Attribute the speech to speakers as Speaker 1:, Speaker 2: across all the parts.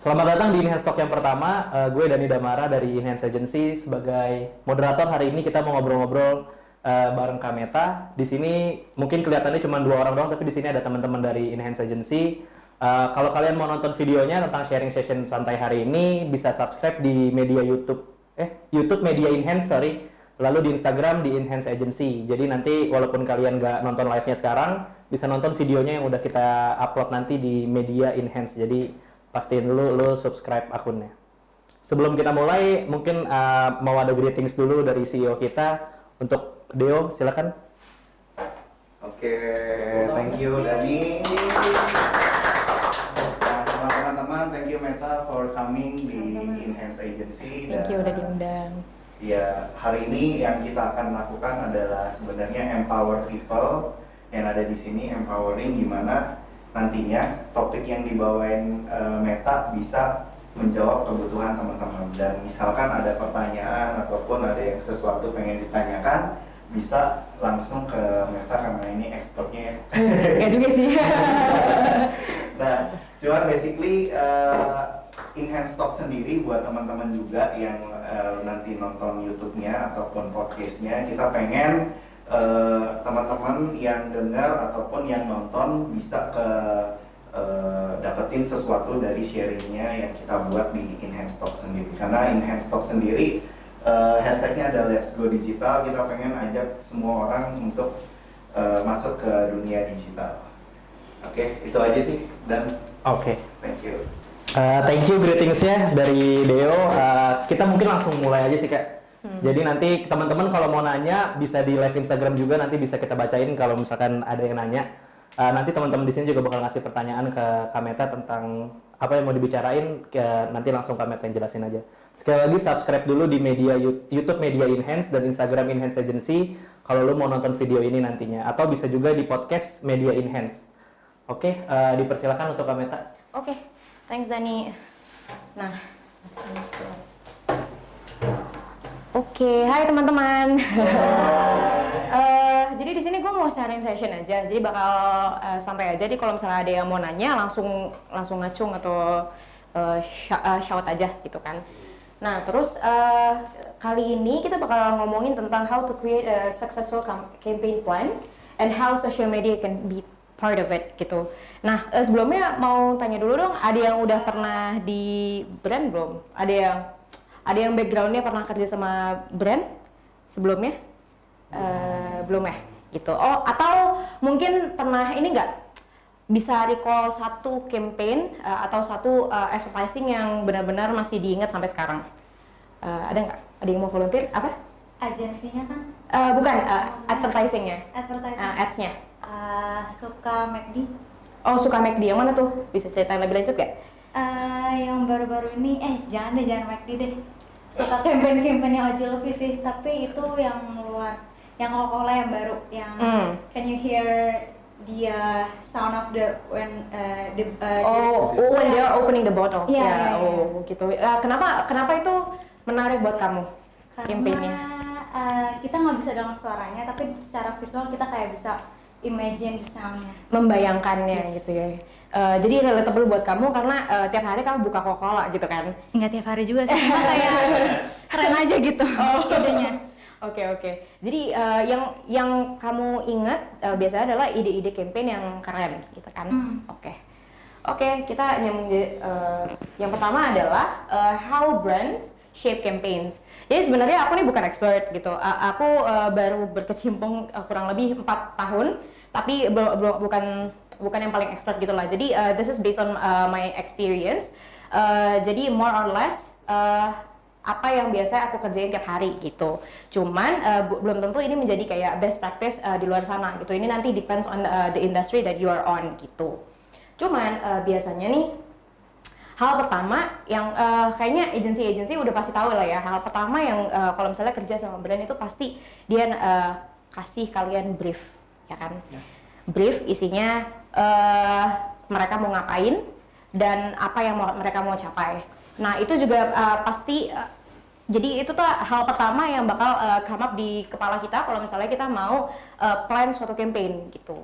Speaker 1: Selamat datang di Enhance Talk yang pertama. Uh, gue Dani Damara dari Enhance Agency sebagai moderator hari ini kita mau ngobrol-ngobrol uh, bareng Kameta. Di sini mungkin kelihatannya cuma dua orang doang, tapi di sini ada teman-teman dari Enhance Agency. Uh, kalau kalian mau nonton videonya tentang sharing session santai hari ini, bisa subscribe di media YouTube, eh YouTube Media Enhance, sorry. Lalu di Instagram di Enhance Agency. Jadi nanti walaupun kalian nggak nonton live-nya sekarang, bisa nonton videonya yang udah kita upload nanti di Media Enhance. Jadi pastiin dulu lu subscribe akunnya. Sebelum kita mulai, mungkin uh, mau ada greetings dulu dari CEO kita untuk Deo, silakan.
Speaker 2: Oke, okay, thank you Dani. Nah, teman-teman, thank you Meta for coming di Enhance Agency.
Speaker 3: Thank you udah diundang.
Speaker 2: Ya, hari ini yang kita akan lakukan adalah sebenarnya empower people yang ada di sini, empowering gimana nantinya topik yang dibawain uh, Meta bisa menjawab kebutuhan teman-teman dan misalkan ada pertanyaan ataupun ada yang sesuatu pengen ditanyakan bisa langsung ke Meta karena ini expertnya
Speaker 3: ya. juga sih.
Speaker 2: nah, cuman basically uh, enhance talk sendiri buat teman-teman juga yang uh, nanti nonton YouTube-nya ataupun podcast-nya kita pengen Eh, teman-teman uh, yang dengar ataupun yang nonton bisa ke uh, dapetin sesuatu dari sharingnya yang kita buat di Enhance Talk sendiri. Karena Enhance Talk sendiri uh, hashtagnya ada Let's Go Digital. Kita pengen ajak semua orang untuk uh, masuk ke dunia digital. Oke okay, itu aja sih. Dan
Speaker 1: oke. okay.
Speaker 2: thank you.
Speaker 1: Uh, thank you greetingsnya dari Deo. Uh, kita mungkin langsung mulai aja sih kak Hmm. Jadi nanti teman-teman kalau mau nanya bisa di live Instagram juga nanti bisa kita bacain kalau misalkan ada yang nanya. Uh, nanti teman-teman di sini juga bakal ngasih pertanyaan ke Kameta tentang apa yang mau dibicarain, ke, nanti langsung Kameta yang jelasin aja. Sekali lagi subscribe dulu di media YouTube Media Enhance dan Instagram Enhance Agency kalau lo mau nonton video ini nantinya atau bisa juga di podcast Media Enhance. Oke, okay, uh, dipersilakan untuk Kameta.
Speaker 3: Oke, okay. thanks Dani. Nah, Oke, okay. hai teman-teman. uh, jadi di sini gue mau sharing session aja, jadi bakal uh, sampai aja. Jadi kalau misalnya ada yang mau nanya, langsung langsung ngacung atau uh, shout aja gitu kan. Nah, terus uh, kali ini kita bakal ngomongin tentang how to create a successful campaign plan and how social media can be part of it gitu. Nah, uh, sebelumnya mau tanya dulu dong, ada yang udah pernah di brand belum? Ada yang ada yang backgroundnya pernah kerja sama brand sebelumnya? Uh, belum ya, gitu. Oh, atau mungkin pernah ini enggak bisa recall satu campaign uh, atau satu uh, advertising yang benar-benar masih diingat sampai sekarang? Uh, ada nggak? Ada yang mau volunteer? Apa?
Speaker 4: Agensinya kan?
Speaker 3: Uh, bukan, uh, advertisingnya.
Speaker 4: Advertising. Uh,
Speaker 3: ads-nya.
Speaker 4: Uh, suka McD.
Speaker 3: Oh, suka McD. Yang mana tuh? Bisa ceritain lebih lanjut gak?
Speaker 4: Uh, yang baru-baru ini, eh jangan deh, jangan McD deh suka campaign-campaign yang Oji Luffy sih tapi itu yang luar yang Coca-Cola yang baru yang mm. can you hear dia sound of the when uh, the uh,
Speaker 3: oh, oh when they are opening the bottle.
Speaker 4: Yeah, yeah, yeah,
Speaker 3: oh gitu. Uh, kenapa kenapa itu menarik buat kamu campaignnya?
Speaker 4: Uh, kita nggak bisa dengar suaranya tapi secara visual kita kayak bisa imagine soundnya.
Speaker 3: Membayangkannya yes. gitu ya Uh, jadi relatable buat kamu karena uh, tiap hari kamu buka Coca-Cola gitu kan?
Speaker 4: Enggak tiap hari juga sih, kayak keren aja gitu oh. idenya.
Speaker 3: Oke okay, oke. Okay. Jadi uh, yang yang kamu ingat uh, biasanya adalah ide-ide campaign yang keren gitu kan? Oke. Mm. Oke, okay. okay, kita nyambung uh, yang pertama adalah uh, how brands shape campaigns. Jadi sebenarnya aku nih bukan expert gitu. Uh, aku uh, baru berkecimpung uh, kurang lebih empat tahun, tapi bukan bukan yang paling expert gitu lah. Jadi uh, this is based on uh, my experience. Uh, jadi more or less uh, apa yang biasa aku kerjain tiap hari gitu. Cuman uh, belum tentu ini menjadi kayak best practice uh, di luar sana gitu. Ini nanti depends on the, uh, the industry that you are on gitu. Cuman uh, biasanya nih hal pertama yang uh, kayaknya agensi-agensi udah pasti tahu lah ya. Hal pertama yang uh, kalau misalnya kerja sama brand itu pasti dia uh, kasih kalian brief, ya kan? Yeah. Brief isinya uh, mereka mau ngapain dan apa yang mau, mereka mau capai. Nah itu juga uh, pasti uh, jadi itu tuh hal pertama yang bakal uh, come up di kepala kita kalau misalnya kita mau uh, plan suatu campaign gitu.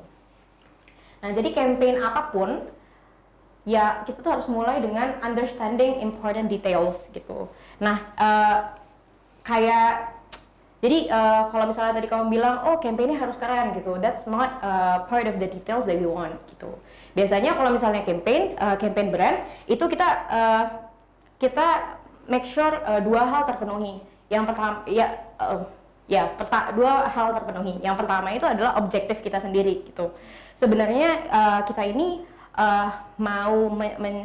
Speaker 3: Nah jadi campaign apa pun ya kita tuh harus mulai dengan understanding important details gitu. Nah, uh, kayak jadi uh, kalau misalnya tadi kamu bilang, oh campaignnya harus keren gitu, that's not uh, part of the details that we want gitu. Biasanya kalau misalnya campaign, uh, campaign brand itu kita uh, kita make sure uh, dua hal terpenuhi. Yang pertama, ya uh, ya perta dua hal terpenuhi. Yang pertama itu adalah objektif kita sendiri gitu. Sebenarnya uh, kita ini uh, mau men, men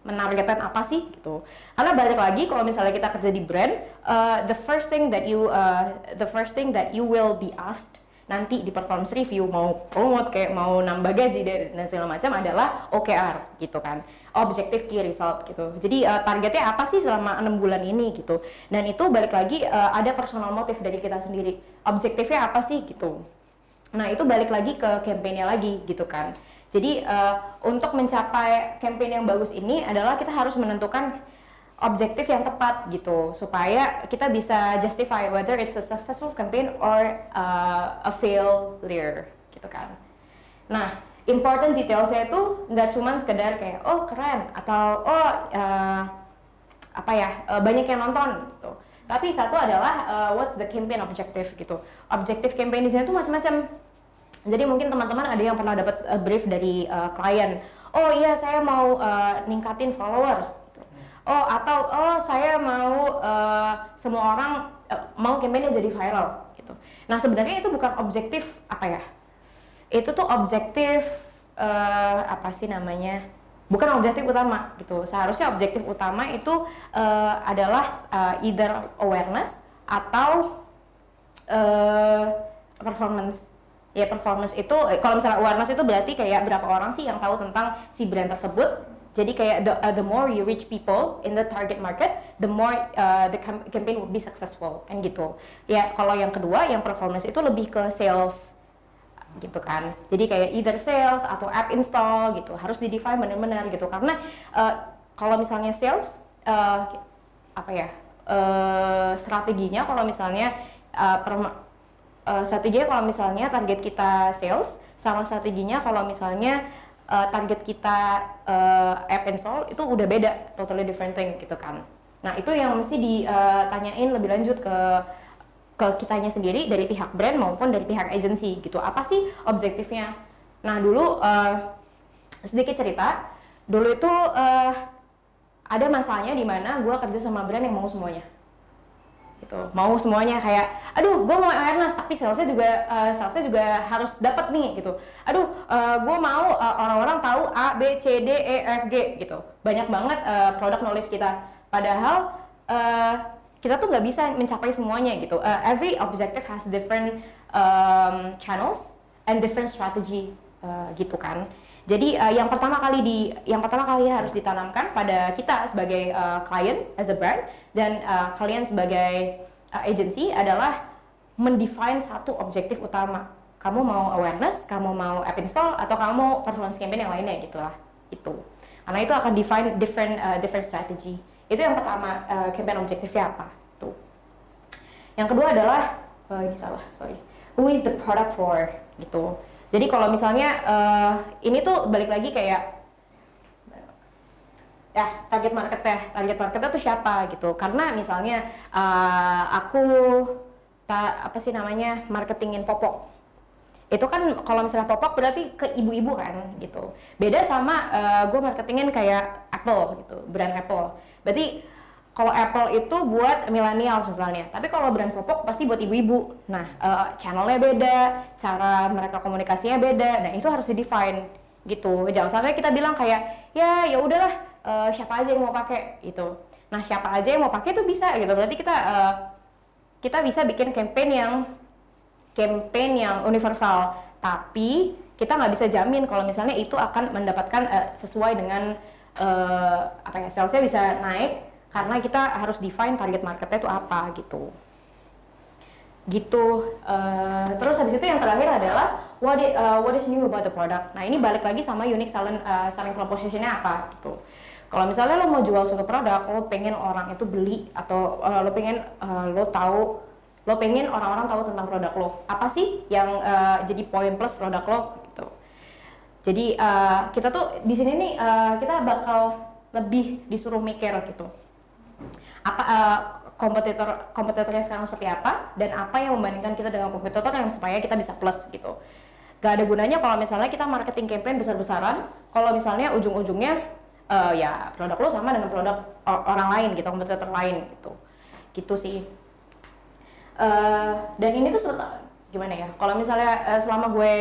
Speaker 3: menargetkan apa sih gitu. Karena balik lagi kalau misalnya kita kerja di brand uh, the first thing that you uh, the first thing that you will be asked nanti di performance review mau promote kayak mau nambah gaji dan segala macam adalah OKR gitu kan. Objective key result gitu. Jadi uh, targetnya apa sih selama enam bulan ini gitu. Dan itu balik lagi uh, ada personal motif dari kita sendiri. Objektifnya apa sih gitu. Nah itu balik lagi ke campaignnya lagi gitu kan jadi uh, untuk mencapai campaign yang bagus ini adalah kita harus menentukan objektif yang tepat gitu supaya kita bisa justify whether it's a successful campaign or uh, a failure gitu kan. Nah, important detailsnya itu nggak cuma sekedar kayak oh keren atau oh uh, apa ya uh, banyak yang nonton gitu. Tapi satu adalah uh, what's the campaign objective gitu. Objektif campaign di sini tuh macam-macam jadi mungkin teman-teman ada yang pernah dapat uh, brief dari uh, klien. Oh iya saya mau uh, ningkatin followers. Oh atau oh saya mau uh, semua orang uh, mau campaignnya jadi viral. Gitu. Nah sebenarnya itu bukan objektif apa ya? Itu tuh objektif uh, apa sih namanya? Bukan objektif utama gitu. Seharusnya objektif utama itu uh, adalah uh, either awareness atau uh, performance ya performance itu eh, kalau misalnya awareness itu berarti kayak berapa orang sih yang tahu tentang si brand tersebut? Jadi kayak the, uh, the more you reach people in the target market the more uh, the campaign would be successful kan gitu. Ya kalau yang kedua yang performance itu lebih ke sales gitu kan. Jadi kayak either sales atau app install gitu harus di define benar-benar gitu. Karena uh, kalau misalnya sales uh, apa ya uh, strateginya kalau misalnya uh, uh, strateginya kalau misalnya target kita sales sama strateginya kalau misalnya uh, target kita uh, app install itu udah beda totally different thing gitu kan. Nah itu yang mesti ditanyain lebih lanjut ke ke kitanya sendiri dari pihak brand maupun dari pihak agency gitu. Apa sih objektifnya? Nah dulu uh, sedikit cerita. Dulu itu uh, ada masalahnya di mana gue kerja sama brand yang mau semuanya gitu. Mau semuanya kayak aduh gue mau awareness tapi salesnya juga uh, salesnya juga harus dapat nih gitu. Aduh uh, gue mau uh, orang-orang tahu A B C D E F G gitu. Banyak banget uh, produk knowledge kita. Padahal uh, kita tuh nggak bisa mencapai semuanya gitu. Uh, every objective has different um, channels and different strategy uh, gitu kan. Jadi uh, yang pertama kali di yang pertama kali harus ditanamkan pada kita sebagai uh, klien as a brand dan uh, kalian sebagai uh, agency adalah mendefine satu objektif utama. Kamu mau awareness, kamu mau app install atau kamu mau performance campaign yang lainnya gitulah. Itu. Karena itu akan define different uh, different strategy. Itu yang pertama uh, campaign objektifnya apa? Tuh. Yang kedua adalah oh ini salah, sorry. Who is the product for? Gitu jadi kalau misalnya uh, ini tuh balik lagi kayak ya target marketnya, target marketnya tuh siapa gitu. Karena misalnya uh, aku ta, apa sih namanya marketingin popok itu kan kalau misalnya popok berarti ke ibu-ibu kan gitu beda sama uh, eh, gue marketingin kayak Apple gitu brand Apple berarti kalau Apple itu buat milenial misalnya, tapi kalau brand popok pasti buat ibu-ibu. Nah, uh, channelnya beda, cara mereka komunikasinya beda. Nah, itu harus di define gitu. Jangan sampai kita bilang kayak ya ya udahlah uh, siapa aja yang mau pakai itu. Nah, siapa aja yang mau pakai itu bisa gitu. Berarti kita uh, kita bisa bikin campaign yang campaign yang universal, tapi kita nggak bisa jamin kalau misalnya itu akan mendapatkan uh, sesuai dengan uh, apa ya salesnya bisa naik karena kita harus define target marketnya itu apa gitu. Gitu. Uh, terus habis itu yang terakhir adalah what is, uh, what is new about the product? Nah ini balik lagi sama unique selling uh, selling propositionnya apa gitu kalau misalnya lo mau jual suatu produk lo pengen orang itu beli atau uh, lo pengen uh, lo tahu lo pengen orang-orang tahu tentang produk lo apa sih yang uh, jadi poin plus produk lo gitu Jadi uh, kita tuh di sini nih uh, kita bakal lebih disuruh mikir gitu. Apa uh, kompetitor kompetitornya sekarang seperti apa dan apa yang membandingkan kita dengan kompetitor yang supaya kita bisa plus gitu. Gak ada gunanya kalau misalnya kita marketing campaign besar-besaran, kalau misalnya ujung-ujungnya uh, ya produk lo sama dengan produk orang lain gitu, kompetitor lain gitu. Gitu sih. Uh, dan ini tuh gimana ya? Kalau misalnya uh, selama gue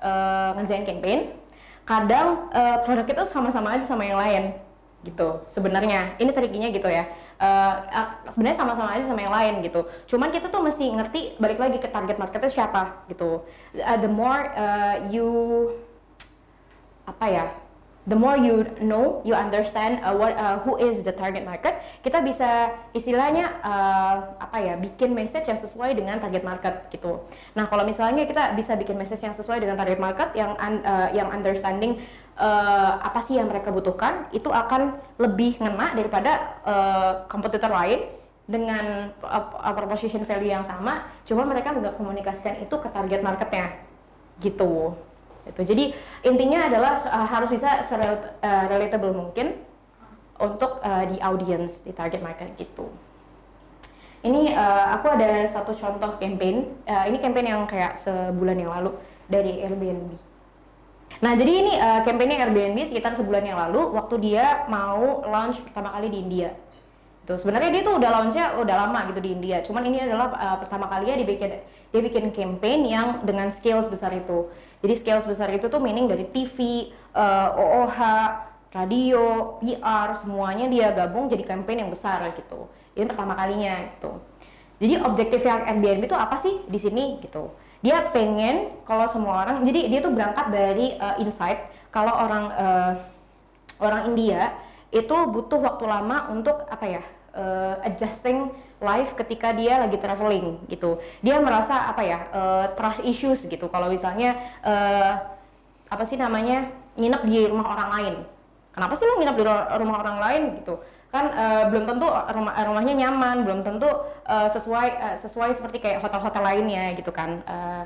Speaker 3: uh, ngerjain campaign, kadang uh, produk itu sama-sama aja sama yang lain gitu sebenarnya ini trikinya gitu ya uh, sebenarnya sama-sama aja sama yang lain gitu cuman kita tuh mesti ngerti balik lagi ke target marketnya siapa gitu uh, the more uh, you apa ya the more you know, you understand uh, what uh, who is the target market, kita bisa istilahnya uh, apa ya, bikin message yang sesuai dengan target market gitu. Nah, kalau misalnya kita bisa bikin message yang sesuai dengan target market yang uh, yang understanding uh, apa sih yang mereka butuhkan, itu akan lebih ngena daripada uh, kompetitor lain dengan uh, proposition value yang sama, cuma mereka nggak komunikasikan itu ke target marketnya gitu. Itu. Jadi intinya adalah uh, harus bisa uh, relatable mungkin untuk uh, di audience di target market gitu. Ini uh, aku ada satu contoh campaign. Uh, ini campaign yang kayak sebulan yang lalu dari Airbnb. Nah, jadi ini uh, campaignnya Airbnb sekitar sebulan yang lalu waktu dia mau launch pertama kali di India. Tuh, sebenarnya dia tuh udah launchnya udah lama gitu di India. Cuman ini adalah uh, pertama kalinya dia bikin dia bikin campaign yang dengan scale sebesar itu. Jadi scale sebesar itu tuh meaning dari TV, uh, eh, OOH, radio, PR, semuanya dia gabung jadi campaign yang besar gitu. Ini pertama kalinya gitu. Jadi objektif yang Airbnb itu apa sih di sini gitu? Dia pengen kalau semua orang, jadi dia tuh berangkat dari uh, insight kalau orang uh, orang India itu butuh waktu lama untuk apa ya uh, adjusting life ketika dia lagi traveling gitu. Dia merasa apa ya uh, trust issues gitu. Kalau misalnya uh, apa sih namanya nginep di rumah orang lain. Kenapa sih lo nginep di rumah orang lain gitu? Kan uh, belum tentu rumah rumahnya nyaman, belum tentu uh, sesuai uh, sesuai seperti kayak hotel-hotel lainnya gitu kan. Uh,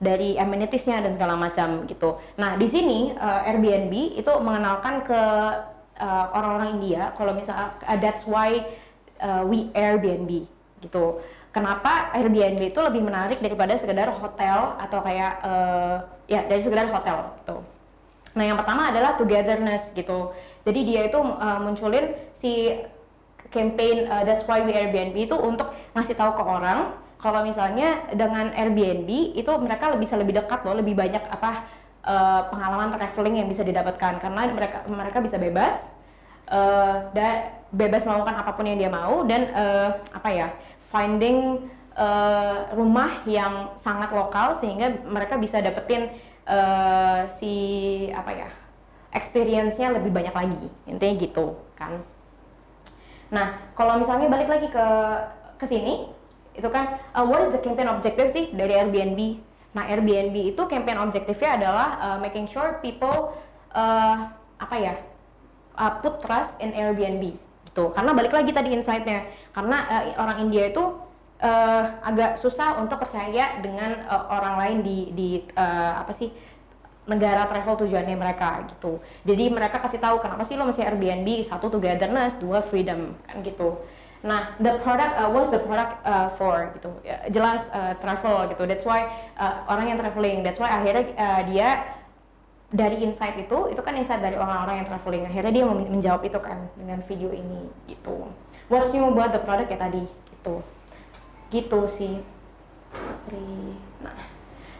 Speaker 3: dari amenitiesnya dan segala macam gitu. Nah di sini uh, Airbnb itu mengenalkan ke orang-orang uh, India kalau misalnya uh, that's why uh, we Airbnb gitu. Kenapa Airbnb itu lebih menarik daripada sekedar hotel atau kayak uh, ya dari sekedar hotel gitu. Nah yang pertama adalah togetherness gitu. Jadi dia itu uh, munculin si campaign uh, That's Why We Airbnb itu untuk ngasih tahu ke orang kalau misalnya dengan Airbnb itu mereka bisa lebih dekat loh, lebih banyak apa uh, pengalaman traveling yang bisa didapatkan karena mereka mereka bisa bebas uh, dan bebas melakukan apa pun yang dia mau dan uh, apa ya finding uh, rumah yang sangat lokal sehingga mereka bisa dapetin uh, si apa ya experience-nya lebih banyak lagi. Intinya gitu kan. Nah kalau misalnya balik lagi ke ke sini itu kan uh, what is the campaign objective sih dari Airbnb? Nah Airbnb itu campaign objektifnya adalah uh, making sure people uh, apa ya uh, put trust in Airbnb gitu. Karena balik lagi tadi insightnya. Karena uh, orang India itu uh, agak susah untuk percaya dengan uh, orang lain di di uh, apa sih negara travel tujuannya mereka gitu. Jadi mereka kasih tahu kenapa sih lo masih Airbnb? Satu togetherness. Dua freedom. Kan gitu. Nah, the product, uh, what's the product uh, for? Gitu? Ya, jelas uh, travel gitu. That's why uh, orang yang traveling. That's why akhirnya uh, dia dari insight itu itu kan insight dari orang-orang yang traveling. Akhirnya dia menjawab itu kan dengan video ini gitu. What's new buat the product ya tadi? Itu gitu sih. Sorry. nah.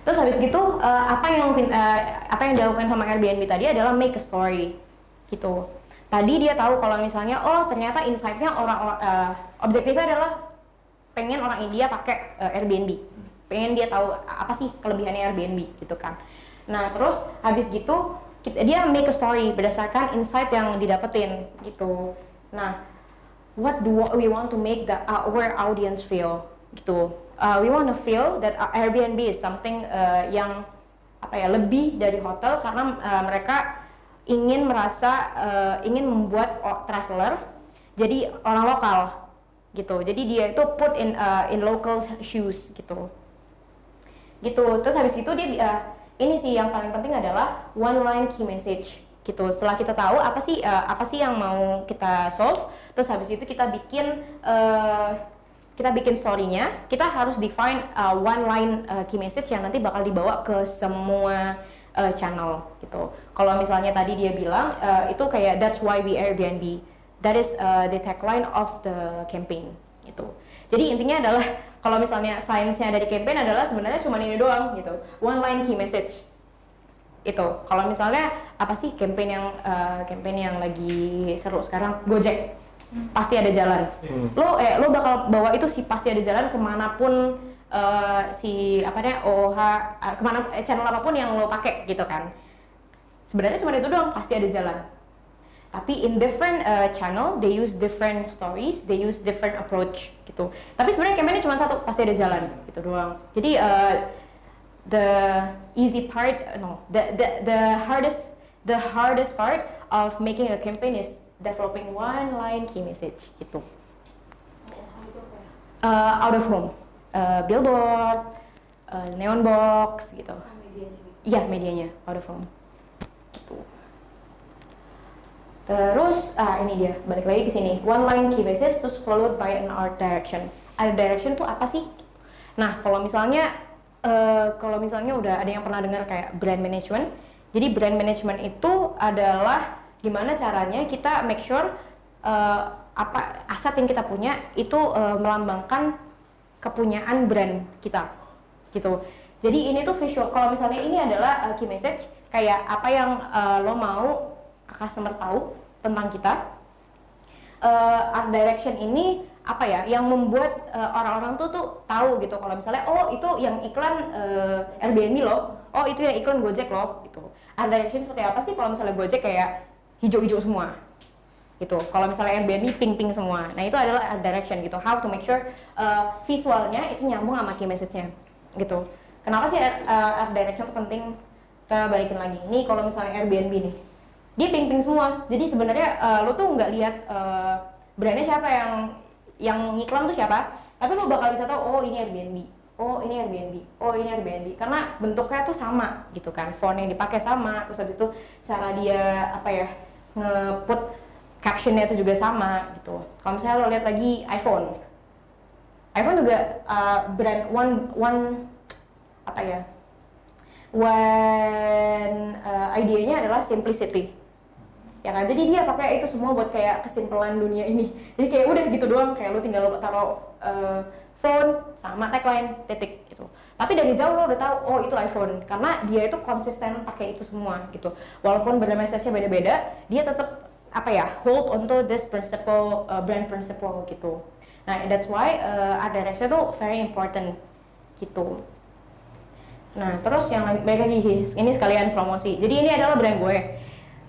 Speaker 3: Terus habis gitu uh, apa yang uh, apa yang dilakukan sama Airbnb tadi adalah make a story. Gitu. Tadi dia tahu kalau misalnya oh ternyata insightnya orang uh, objektifnya adalah pengen orang India pakai uh, Airbnb. Pengen dia tahu apa sih kelebihannya Airbnb gitu kan Nah, terus habis gitu kita, dia make a story berdasarkan insight yang didapetin gitu. Nah, what do we want to make the our audience feel gitu. Uh, we want to feel that Airbnb is something uh, yang apa ya lebih dari hotel karena uh, mereka ingin merasa uh, ingin membuat traveler jadi orang lokal gitu. Jadi dia itu put in uh, in local shoes gitu. Gitu. Terus habis itu dia uh, ini sih yang paling penting adalah one line key message gitu. Setelah kita tahu apa sih uh, apa sih yang mau kita solve, terus habis itu kita bikin uh, kita bikin story-nya, kita harus define uh, one line uh, key message yang nanti bakal dibawa ke semua uh, channel gitu. Kalau misalnya tadi dia bilang uh, itu kayak that's why we Airbnb. That is uh, the tagline of the campaign gitu. Jadi intinya adalah kalau misalnya sainsnya dari campaign adalah sebenarnya cuma ini doang gitu. One line key message. Itu. Kalau misalnya apa sih campaign yang uh, campaign yang lagi seru sekarang? Gojek. Hmm. pasti ada jalan. Hmm. lo eh lo bakal bawa itu sih pasti ada jalan ke mana pun uh, si apa deh OH uh, ke mana eh, channel apa pun yang lo pakai gitu kan. Sebenarnya cuma itu doang pasti ada jalan tapi in different uh, channel they use different stories they use different approach gitu. Tapi sebenarnya campaignnya cuma satu pasti ada jalan gitu doang. Jadi uh, the easy part no the, the the hardest the hardest part of making a campaign is developing one line key message gitu. Uh, out of home. Uh, billboard uh, neon box gitu. Iya medianya out of home gitu terus ah ini dia balik lagi ke sini. One line key message terus followed by an art direction. Art direction tuh apa sih? Nah kalau misalnya uh, kalau misalnya udah ada yang pernah dengar kayak brand management jadi brand management itu adalah gimana caranya kita make sure uh, apa aset yang kita punya itu uh, melambangkan kepunyaan brand kita gitu. Jadi ini tuh visual kalau misalnya ini adalah key message kayak apa yang uh, lo mau customer tahu tentang kita. Uh, art direction ini apa ya yang membuat uh, orang-orang tuh tuh tahu gitu. Kalau misalnya oh itu yang iklan uh, Airbnb loh. Oh itu yang iklan Gojek loh gitu. Art direction seperti apa sih? Kalau misalnya Gojek kayak hijau-hijau semua gitu. Kalau misalnya Airbnb pink-pink semua. Nah itu adalah art direction gitu. How to make sure uh, visualnya itu nyambung sama key message-nya gitu. Kenapa sih uh, art direction itu penting? Kita balikin lagi. Ini kalau misalnya Airbnb nih dia pink-pink semua. Jadi sebenarnya uh, lo tuh nggak lihat uh, brandnya siapa yang yang ngiklan tuh siapa. Tapi lo bakal bisa tahu oh ini Airbnb. Oh ini Airbnb. Oh ini Airbnb. Karena bentuknya tuh sama gitu kan. Font yang dipakai sama terus habis itu cara dia apa ya ngeput captionnya itu juga sama gitu. Kalau misalnya lo lihat lagi iPhone. iPhone juga uh, brand one one apa ya one uh, idenya adalah simplicity ya kan? Jadi dia pakai itu semua buat kayak kesimpulan dunia ini. Jadi kayak udah gitu doang kayak lu tinggal taruh uh, phone sama tagline titik gitu. Tapi dari jauh lo udah tahu oh itu iPhone. Karena dia itu konsisten pakai itu semua gitu. Walaupun brand message-nya beda-beda dia tetap apa ya hold onto this principle uh, brand principle gitu. Nah that's why uh, art direction itu very important gitu. Nah terus yang balik lagi ini sekalian promosi. Jadi ini adalah brand gue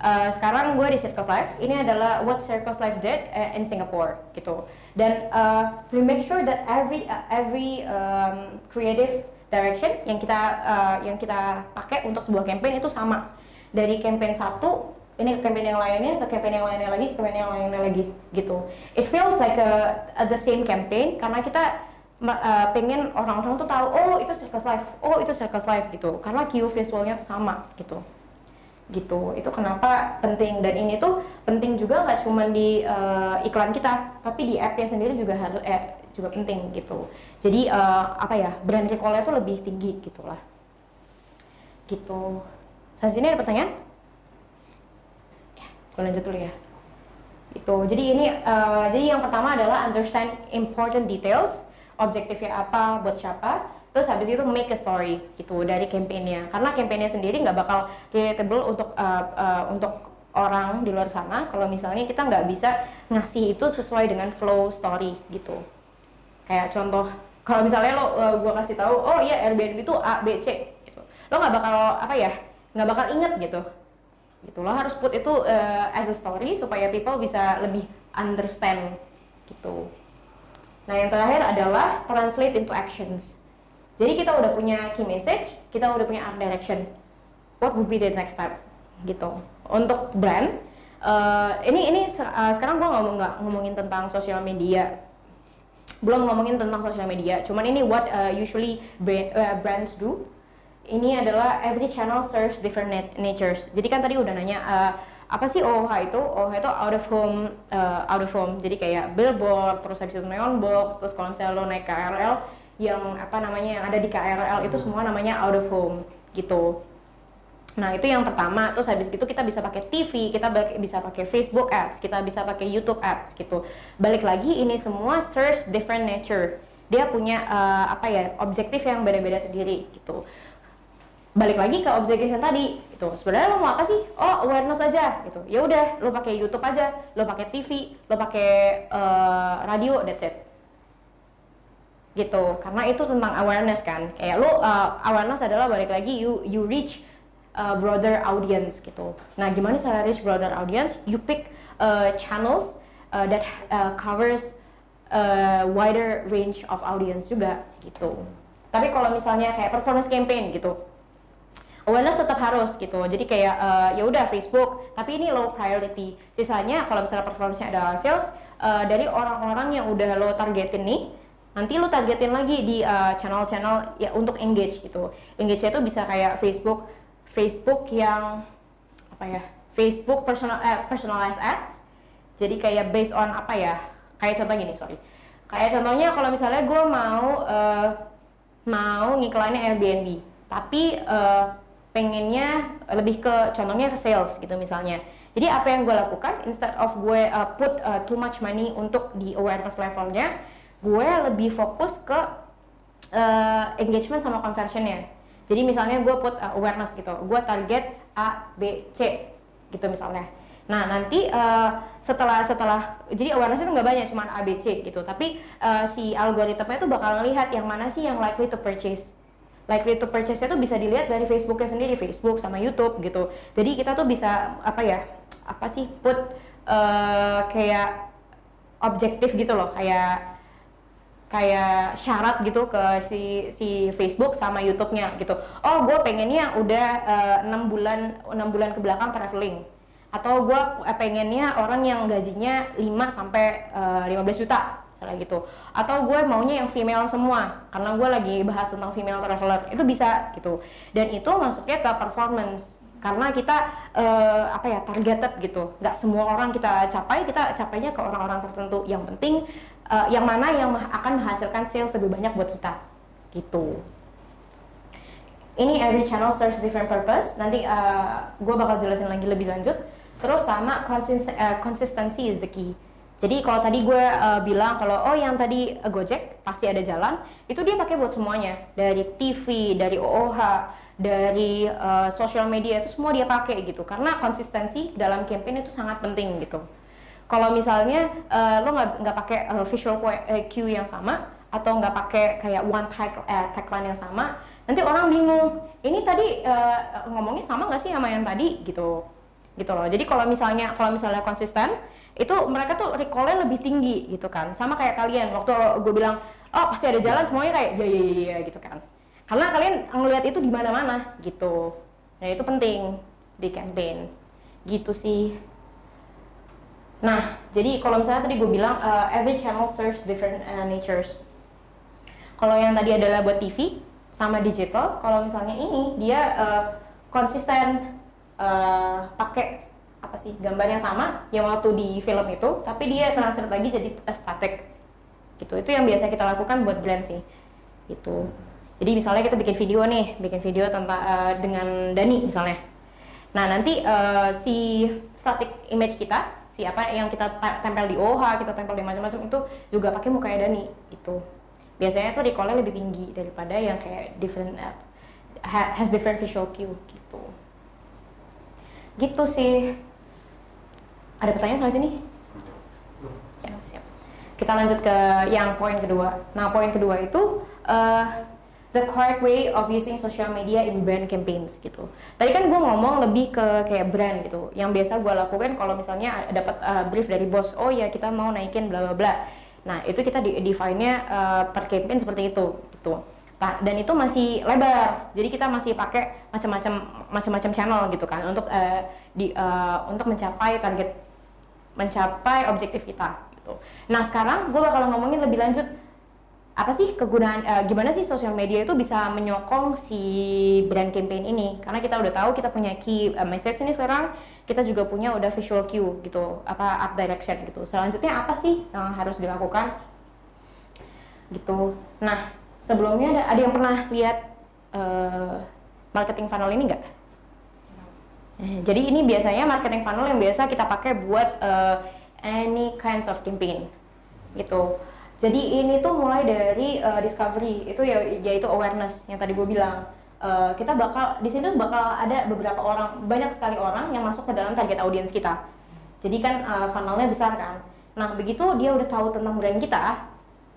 Speaker 3: uh, sekarang gue di Circus Life. Ini adalah what Circus Life did uh, in Singapore gitu. Dan uh, we make sure that every uh, every um, creative direction yang kita uh, yang kita pakai untuk sebuah campaign itu sama. Dari campaign satu ini ke campaign yang lainnya ke campaign yang lainnya lagi ke campaign yang lainnya lagi gitu. It feels like a, a the same campaign karena kita uh, pengen orang-orang tuh tahu oh itu circus life. Oh itu circus life gitu. Karena cue visualnya tuh sama gitu gitu. Itu kenapa penting. Dan ini tuh penting juga nggak cuma di uh, iklan kita tapi di appnya sendiri juga harus eh, juga penting gitu. Jadi uh, apa ya brand recallnya tuh lebih tinggi gitulah. Gitu. Selanjutnya ada pertanyaan? Ya gue lanjut dulu ya. Itu jadi ini uh, jadi yang pertama adalah understand important details. Objektifnya apa buat siapa terus habis itu make a story gitu dari campaignnya. Karena campaignnya sendiri nggak bakal relatable untuk uh, uh, untuk orang di luar sana. Kalau misalnya kita nggak bisa ngasih itu sesuai dengan flow story gitu. Kayak contoh kalau misalnya lo uh, gue kasih tahu oh iya Airbnb itu A B C gitu. Lo nggak bakal apa ya nggak bakal inget gitu. Gitu. Lo harus put itu uh, as a story supaya people bisa lebih understand gitu. Nah yang terakhir adalah translate into actions jadi kita udah punya key message, kita udah punya art direction. What would be the next step? Gitu. Untuk brand, uh, ini ini uh, sekarang gue ngomong nggak ngomongin tentang sosial media, belum ngomongin tentang sosial media. Cuman ini what uh, usually brand, uh, brands do. ini adalah every channel serves different natures. Jadi kan tadi udah nanya uh, apa sih OOH itu? OOH itu out of home, uh, out of home. Jadi kayak billboard, terus habis itu neon box, terus kalau misalnya lo naik KRL yang apa namanya yang ada di KRL itu semua namanya out of home gitu. Nah itu yang pertama, terus habis itu kita bisa pakai TV, kita bisa pakai Facebook ads, kita bisa pakai YouTube ads gitu. Balik lagi ini semua search different nature. Dia punya uh, apa ya objektif yang beda-beda sendiri gitu. Balik lagi ke objektif yang tadi itu sebenarnya lo mau apa sih? Oh awareness aja gitu. Ya udah lo pakai YouTube aja lo pakai TV lo pakai uh, radio that's it gitu. Karena itu tentang awareness kan. Kayak lo uh, awareness adalah balik lagi you you reach uh, broader audience gitu. Nah gimana cara reach broader audience? You pick uh, channels uh, that uh, covers a wider range of audience juga gitu. Tapi kalau misalnya kayak performance campaign gitu awareness tetap harus gitu. Jadi kayak uh, ya udah Facebook tapi ini low priority. Sisanya kalau misalnya performance ada sales uh, dari orang-orang yang udah lo targetin nih nanti lo targetin lagi di eh, channel-channel uh, ya untuk engage gitu. Engage itu bisa kayak Facebook Facebook yang apa ya Facebook personal eh, personalized ads. Jadi kayak based on apa ya kayak contoh gini sorry. Kayak contohnya kalau misalnya gue mau uh, mau ngiklanin Airbnb tapi uh, pengennya lebih ke contohnya ke sales gitu misalnya. Jadi apa yang gue lakukan instead of gue uh, put uh, too much money untuk di awareness levelnya, gue lebih fokus ke uh, engagement sama conversionnya. Jadi misalnya gue put uh, awareness gitu, gue target A, B, C gitu misalnya. Nah nanti uh, setelah setelah jadi awareness itu nggak banyak, cuma A, B, C gitu. Tapi uh, si algoritmanya itu bakal melihat yang mana sih yang likely to purchase likely to purchase itu bisa dilihat dari Facebooknya sendiri, Facebook sama YouTube gitu. Jadi kita tuh bisa apa ya, apa sih put uh, kayak objektif gitu loh, kayak kayak syarat gitu ke si si Facebook sama YouTube-nya gitu. Oh, gue pengennya udah eh, enam uh, bulan enam bulan ke belakang traveling. Atau gue pengennya orang yang gajinya 5 sampai uh, eh, 15 juta misalnya gitu. Atau gue maunya yang female semua karena gue lagi bahas tentang female traveler. Itu bisa gitu. Dan itu masuknya ke performance. Karena kita uh, apa ya targeted gitu. Nggak semua orang kita capai kita capainya ke orang-orang tertentu. Yang penting uh, yang mana yang akan menghasilkan sales lebih banyak buat kita? Gitu. Ini every channel serves different purpose. Nanti uh, gue bakal jelasin lagi lebih lanjut. Terus sama consistency is the key. Jadi kalau tadi gue uh, bilang kalau oh yang tadi uh, Gojek pasti ada jalan, itu dia pakai buat semuanya. Dari TV, dari OOH, dari uh, sosial media itu semua dia pakai gitu. Karena konsistensi dalam campaign itu sangat penting gitu. Kalau misalnya uh, lo nggak nggak pakai uh, visual cue yang sama atau nggak pakai kayak one tag uh, tagline yang sama, nanti orang bingung. Ini tadi uh, ngomongnya sama nggak sih sama yang tadi? Gitu, gitu loh. Jadi kalau misalnya kalau misalnya konsisten itu mereka tuh recallnya lebih tinggi gitu kan. Sama kayak kalian waktu gue bilang oh pasti ada jalan semuanya kayak ya ya ya gitu kan. Karena kalian ngelihat itu di mana-mana gitu. Nah itu penting di campaign. Gitu sih nah jadi kalau misalnya tadi gue bilang uh, every channel serves different uh, natures. Kalau yang tadi adalah buat TV sama digital kalau misalnya ini dia uh, konsisten uh, pakai apa sih gambarnya sama yang waktu di film itu tapi dia translate lagi jadi static. Gitu. Itu yang biasa kita lakukan buat brand sih. Itu jadi misalnya kita bikin video nih bikin video tentang uh, dengan Dani misalnya. Nah nanti uh, si static image kita si apa yang kita tempel di OH kita tempel di macam-macam itu juga pakai mukanya Dani itu biasanya tuh recallnya lebih tinggi daripada yang kayak different uh, has different visual cue gitu gitu sih ada pertanyaan sampai sini? Ya, siap. Kita lanjut ke yang poin kedua. Nah, poin kedua itu uh, the correct way of using social media in brand campaigns gitu. Tadi kan gue ngomong lebih ke kayak brand gitu. Yang biasa gue lakukan kalau misalnya dapat uh, brief dari bos, oh ya kita mau naikin bla bla bla. Nah itu kita define-nya uh, per campaign seperti itu gitu. Nah, dan itu masih lebar. Jadi kita masih pakai macam-macam macam-macam channel gitu kan untuk uh, di uh, untuk mencapai target mencapai objektif kita gitu. Nah sekarang gue bakal ngomongin lebih lanjut apa sih kegunaan uh, gimana sih sosial media itu bisa menyokong si brand campaign ini? Karena kita udah tahu kita punya key uh, message ini sekarang kita juga punya udah visual cue gitu apa art direction gitu. Selanjutnya apa sih yang harus dilakukan? Gitu. Nah sebelumnya ada ada yang pernah lihat uh, marketing funnel ini enggak jadi ini biasanya marketing funnel yang biasa kita pakai buat uh, any kinds of campaign gitu jadi ini tuh mulai dari uh, discovery itu ya yaitu awareness yang tadi gue bilang. Uh, kita bakal di sini bakal ada beberapa orang banyak sekali orang yang masuk ke dalam target audience kita. Jadi kan uh, funnelnya besar kan. Nah begitu dia udah tahu tentang brand kita,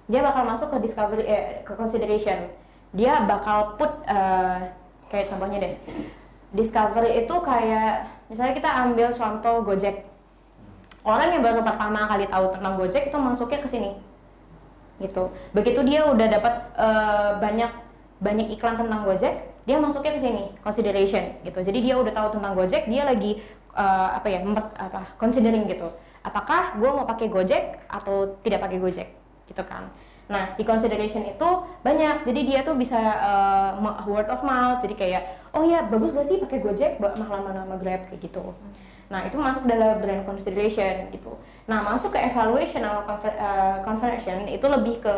Speaker 3: dia bakal masuk ke discovery eh, ke consideration. Dia bakal put uh, kayak contohnya deh. Discovery itu kayak misalnya kita ambil contoh Gojek. Orang yang baru pertama kali tahu tentang Gojek itu masuknya ke sini gitu. Begitu dia udah dapat uh, banyak banyak iklan tentang Gojek dia masuknya ke sini consideration gitu. Jadi dia udah tahu tentang Gojek dia lagi uh, apa ya memper, apa considering gitu. Apakah gue mau pakai Gojek atau tidak pakai Gojek gitu kan. Nah di consideration itu banyak. Jadi dia tuh bisa uh, word of mouth. Jadi kayak oh ya bagus gak sih pakai Gojek? Malah mana nama Grab kayak gitu. Nah, itu masuk dalam brand consideration gitu. Nah, masuk ke evaluation atau uh, conversion itu lebih ke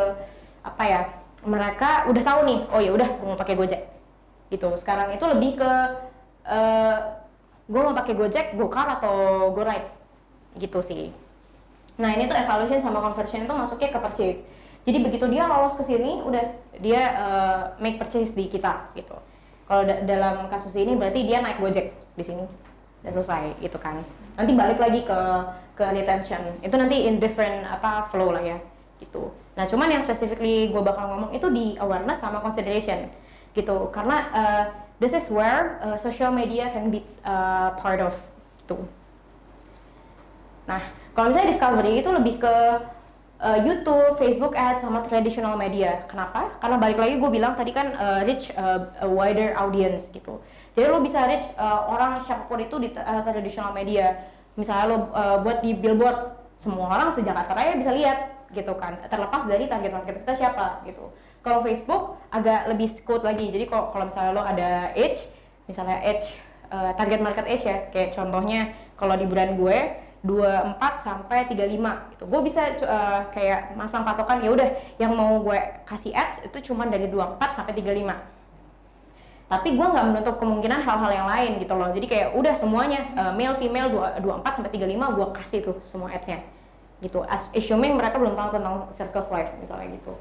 Speaker 3: apa ya? Mereka udah tahu nih, oh ya udah gue mau pakai Gojek. Gitu. Sekarang itu lebih ke uh, gue mau pakai Gojek, GoCar atau GoRide. Gitu sih. Nah, ini tuh evaluation sama conversion itu masuknya ke purchase. Jadi begitu dia lolos ke sini, udah dia uh, make purchase di kita gitu. Kalau da dalam kasus ini berarti dia naik Gojek di sini udah selesai gitu kan nanti balik lagi ke ke retention itu nanti in different apa flow lah ya gitu nah cuman yang specifically gue bakal ngomong itu di awareness sama consideration gitu karena uh, this is where uh, social media can be uh, part of itu nah kalau misalnya discovery itu lebih ke uh, YouTube, Facebook Ads sama traditional media. Kenapa? Karena balik lagi gue bilang tadi kan uh, reach uh, a wider audience gitu. Jadi lo bisa reach uh, orang siapa pun itu di uh, traditional media. Misalnya lo uh, buat di billboard, semua orang sejak Raya bisa lihat gitu kan. Terlepas dari target market kita siapa gitu. Kalau Facebook agak lebih skewed lagi. Jadi kalau kalau misalnya lo ada age, misalnya age uh, target market age ya, kayak contohnya kalau di brand gue 24 sampai 35 gitu. Gue bisa uh, kayak masang patokan ya udah yang mau gue kasih ads itu cuma dari 24 sampai 35 tapi gue nggak menutup kemungkinan hal-hal yang lain gitu loh. Jadi kayak udah semuanya uh, male female 24 sampai 35 gue kasih tuh semua ads-nya. Gitu. As, assuming mereka belum tahu tentang circles life misalnya gitu.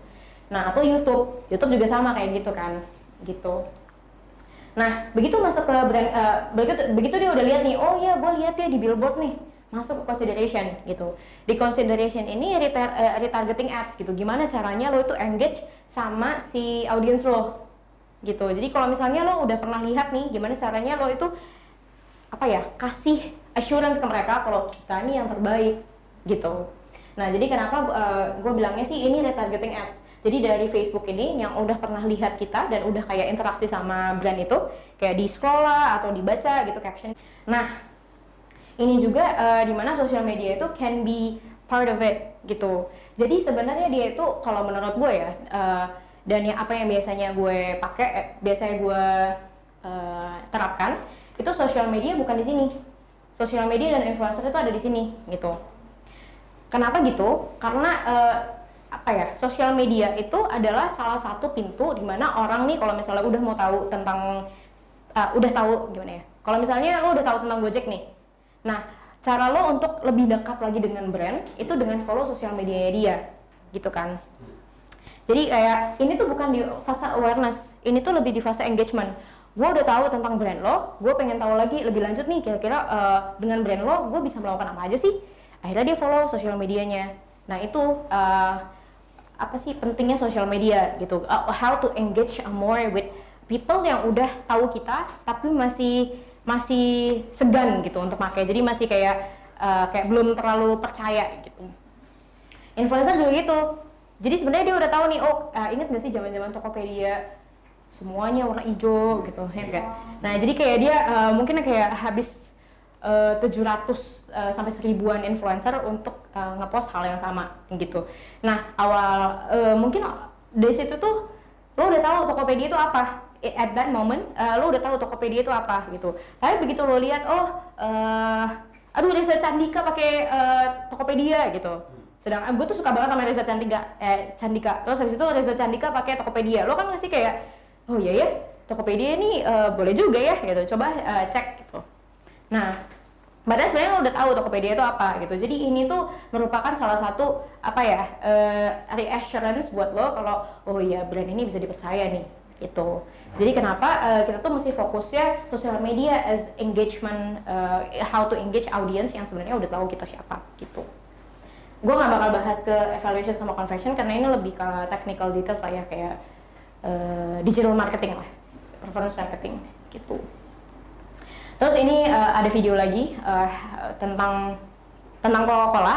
Speaker 3: Nah atau YouTube. YouTube juga sama kayak gitu kan. Gitu. Nah begitu masuk ke brand uh, begitu begitu dia udah lihat nih oh ya gue lihat ya di billboard nih. Masuk ke consideration gitu. Di consideration ini retar, uh, retargeting ads gitu. Gimana caranya lo itu engage sama si audience lo gitu. Jadi kalau misalnya lo udah pernah lihat nih gimana caranya lo itu apa ya kasih assurance ke mereka kalau kita ini yang terbaik gitu. Nah jadi kenapa uh, eh, gue bilangnya sih ini retargeting ads. Jadi dari Facebook ini yang udah pernah lihat kita dan udah kayak interaksi sama brand itu kayak di scroll lah atau dibaca gitu caption. Nah ini juga uh, di mana sosial media itu can be part of it gitu. Jadi sebenarnya dia itu kalau menurut gue ya uh, dan yang apa yang biasanya gue pakai eh, biasanya gue uh, terapkan itu sosial media bukan di sini. Sosial media dan influencer itu ada di sini gitu. Kenapa gitu? Karena uh, apa ya sosial media itu adalah salah satu pintu di mana orang nih kalau misalnya udah mau tahu tentang uh, udah tahu gimana ya? Kalau misalnya lo udah tahu tentang Gojek nih nah cara lo untuk lebih dekat lagi dengan brand itu dengan follow sosial medianya dia gitu kan jadi kayak ini tuh bukan di fase awareness, ini tuh lebih di fase engagement. Gue udah tahu tentang brand lo, gue pengen tahu lagi lebih lanjut nih kira-kira uh, dengan brand lo, gue bisa melakukan apa aja sih? Akhirnya dia follow sosial medianya. Nah itu uh, apa sih pentingnya sosial media gitu? Uh, how to engage more with people yang udah tahu kita, tapi masih masih segan gitu untuk pakai. Jadi masih kayak uh, kayak belum terlalu percaya gitu. Influencer juga gitu jadi sebenarnya dia udah tahu nih oh uh, inget gak sih zaman zaman Tokopedia? Semuanya warna hijau gitu ya kan nah jadi kayak dia uh, mungkin kayak habis uh, 700 uh, sampai seribuan influencer untuk uh, ngepost hal yang sama gitu. Nah awal uh, mungkin dari situ tuh lo udah tahu Tokopedia itu apa. At that moment uh, lo udah tahu Tokopedia itu apa gitu. Tapi begitu lo lihat oh uh, aduh Reza Candika pakai uh, Tokopedia gitu sedang gue tuh suka banget sama Reza Candika eh Candika terus habis itu Reza Candika pakai Tokopedia lo kan ngasih kayak oh iya ya Tokopedia ini uh, boleh juga ya gitu coba uh, cek gitu nah Padahal sebenarnya lo udah tahu Tokopedia itu apa gitu. Jadi ini tuh merupakan salah satu apa ya uh, reassurance buat lo kalau oh iya brand ini bisa dipercaya nih gitu. Jadi kenapa uh, kita tuh mesti fokusnya sosial media as engagement, uh, how to engage audience yang sebenarnya udah tahu kita siapa gitu. Gue nggak bakal bahas ke evaluation sama conversion karena ini lebih ke technical details lah ya kayak uh, digital marketing lah, performance marketing gitu. Terus ini uh, ada video lagi uh, tentang tentang Coca-Cola,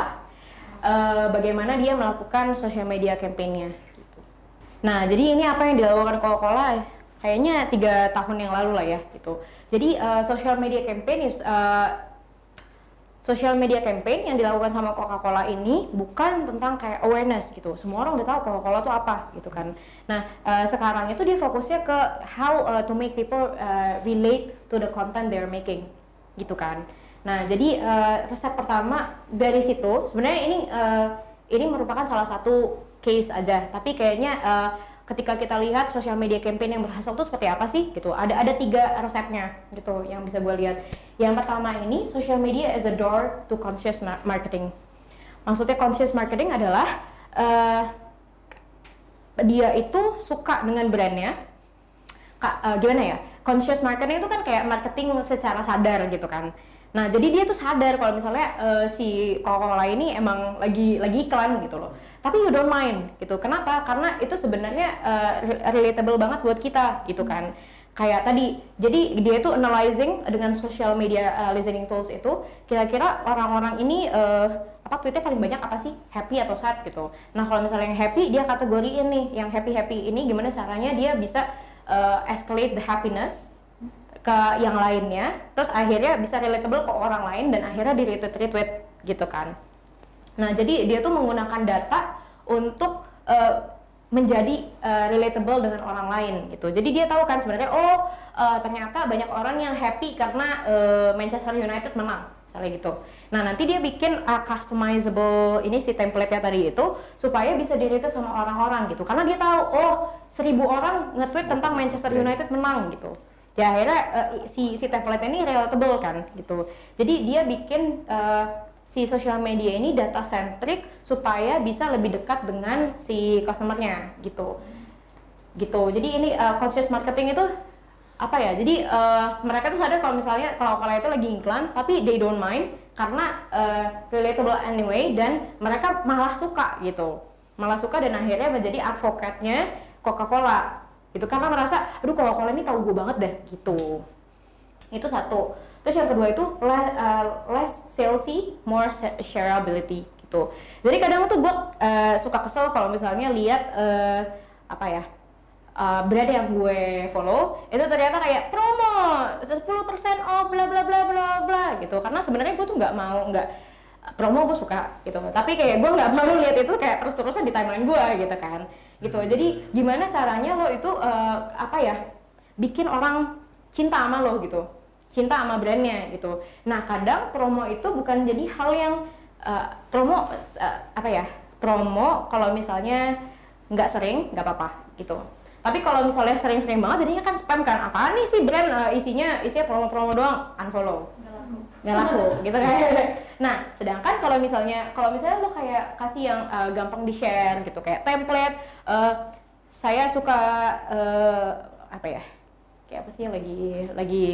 Speaker 3: uh, bagaimana dia melakukan social media campaignnya. Gitu. Nah, jadi ini apa yang dilakukan Coca-Cola? Kayaknya tiga tahun yang lalu lah ya, gitu. Jadi uh, social media campaign is uh, social media campaign yang dilakukan sama Coca-Cola ini bukan tentang kayak awareness gitu. Semua orang udah tahu Coca-Cola itu apa gitu kan. Nah, uh, sekarang itu dia fokusnya ke how uh, to make people uh, relate to the content they're making gitu kan. Nah, jadi uh, resep pertama dari situ sebenarnya ini uh, ini merupakan salah satu case aja, tapi kayaknya uh, ketika kita lihat sosial media campaign yang berhasil itu seperti apa sih gitu. Ada ada tiga resepnya gitu yang bisa gue lihat. Yang pertama ini social media as a door to conscious marketing. Maksudnya conscious marketing adalah uh, dia itu suka dengan brandnya. Uh, gimana ya? Conscious marketing itu kan kayak marketing secara sadar gitu kan. Nah, jadi dia tuh sadar kalau misalnya uh, si Coca-Cola ini emang lagi lagi iklan gitu loh. Tapi you don't mind gitu. Kenapa? Karena itu sebenarnya uh, relatable banget buat kita gitu kan. Kayak tadi, jadi dia itu analyzing dengan social media uh, listening tools itu, kira-kira orang-orang ini uh, apa tweetnya paling banyak apa sih happy atau sad gitu. Nah kalau misalnya yang happy dia kategoriin nih, yang happy happy ini gimana caranya dia bisa uh, escalate the happiness ke yang lainnya terus akhirnya bisa relatable ke orang lain dan akhirnya di retweet retweet gitu kan nah jadi dia tuh menggunakan data untuk uh, menjadi uh, relatable dengan orang lain gitu. Jadi dia tahu kan sebenarnya oh uh, ternyata banyak orang yang happy karena uh, Manchester United menang misalnya gitu. Nah nanti dia bikin uh, customizable ini si template-nya tadi itu supaya bisa di retweet sama orang-orang gitu. Karena dia tahu oh seribu orang nge-tweet tentang Manchester United menang gitu. Ya akhirnya uh, si si template ini relatable kan gitu. Jadi dia bikin uh, si social media ini data centric supaya bisa lebih dekat dengan si customernya gitu. Gitu. Jadi ini uh, conscious marketing itu apa ya? Jadi uh, mereka tuh sadar kalau misalnya kalau kalian itu lagi iklan tapi they don't mind karena uh, relatable anyway dan mereka malah suka gitu. Malah suka dan akhirnya menjadi advocate-nya Coca-Cola. Itu karena merasa aduh kalau Coca-Cola ini tahu gue banget deh gitu. Itu satu terus yang kedua itu less, uh, less salesy more shareability gitu. Jadi kadang tuh gue uh, suka kesel kalau misalnya lihat uh, apa ya uh, brand yang gue follow itu ternyata kayak promo 10% off bla bla bla bla bla gitu. Karena sebenarnya gue tuh nggak mau nggak promo gue suka gitu. Tapi kayak gue nggak mau lihat itu kayak terus terusan di timeline gue gitu kan. Gitu. Jadi gimana caranya lo itu uh, apa ya bikin orang cinta sama lo gitu cinta sama brandnya gitu. Nah kadang promo itu bukan jadi hal yang uh, promo uh, apa ya promo kalau misalnya nggak sering nggak apa-apa gitu. Tapi kalau misalnya sering-sering banget jadinya kan spam kan apaan nih sih brand uh, isinya isinya promo-promo doang unfollow. Nggak laku. Gitu kan. Nah sedangkan kalau misalnya kalau misalnya lo kayak kasih yang uh, gampang di share gitu kayak template uh, saya suka uh, apa ya kayak apa sih yang lagi lagi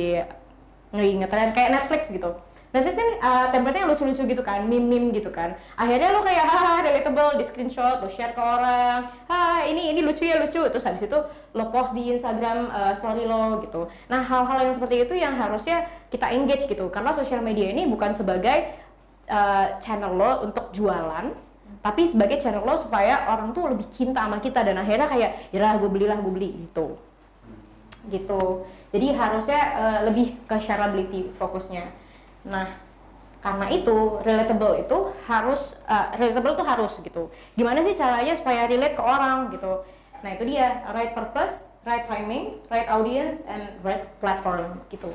Speaker 3: ngetren kayak Netflix gitu Netflix kan uh, template-nya lucu-lucu gitu kan, meme-meme gitu kan. Akhirnya lo kayak haha relatable di screenshot, lo share ke orang. Ha, ini ini lucu ya lucu. Terus habis itu lo post di Instagram uh, story lo gitu. Nah, hal-hal yang seperti itu yang harusnya kita engage gitu. Karena sosial media ini bukan sebagai uh, channel lo untuk jualan, tapi sebagai channel lo supaya orang tuh lebih cinta sama kita dan akhirnya kayak ya gue belilah gue beli gitu gitu jadi harusnya uh, lebih ke shareability fokusnya Nah, karena itu relatable itu harus uh, relatable itu harus gitu. Gimana sih caranya supaya relate ke orang gitu? Nah itu dia right purpose, right timing, right audience, and right platform gitu.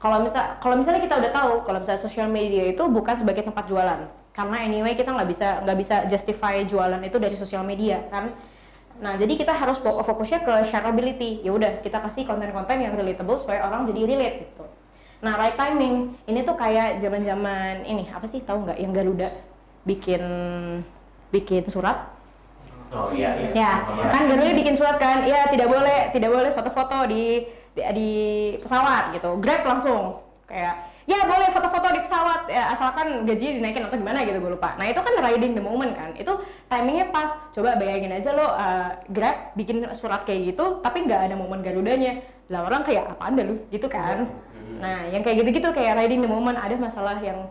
Speaker 3: Kalau misal kalau misalnya kita udah tahu kalau misalnya social media itu bukan sebagai tempat jualan, karena anyway kita nggak bisa nggak bisa justify jualan itu dari sosial media kan. Nah jadi kita harus fokusnya ke shareability. Ya udah kita kasih konten-konten yang relatable supaya orang jadi relate gitu. Nah right timing ini tuh kayak zaman-zaman ini apa sih tahu nggak yang Garuda bikin bikin surat
Speaker 1: Oh iya iya.
Speaker 3: Ya, kan Garuda bikin surat kan, ya tidak boleh tidak boleh foto-foto di, di di pesawat gitu. Grab langsung kayak ya boleh foto-foto di pesawat ya asalkan gajinya dinaikin atau gimana gitu gue lupa. Nah itu kan riding the moment kan, itu timingnya pas. Coba bayangin aja lo uh, Grab bikin surat kayak gitu, tapi nggak ada momen Garudanya. Lah orang kayak apa anda lu gitu kan. Nah yang kayak gitu-gitu kayak riding the moment ada masalah yang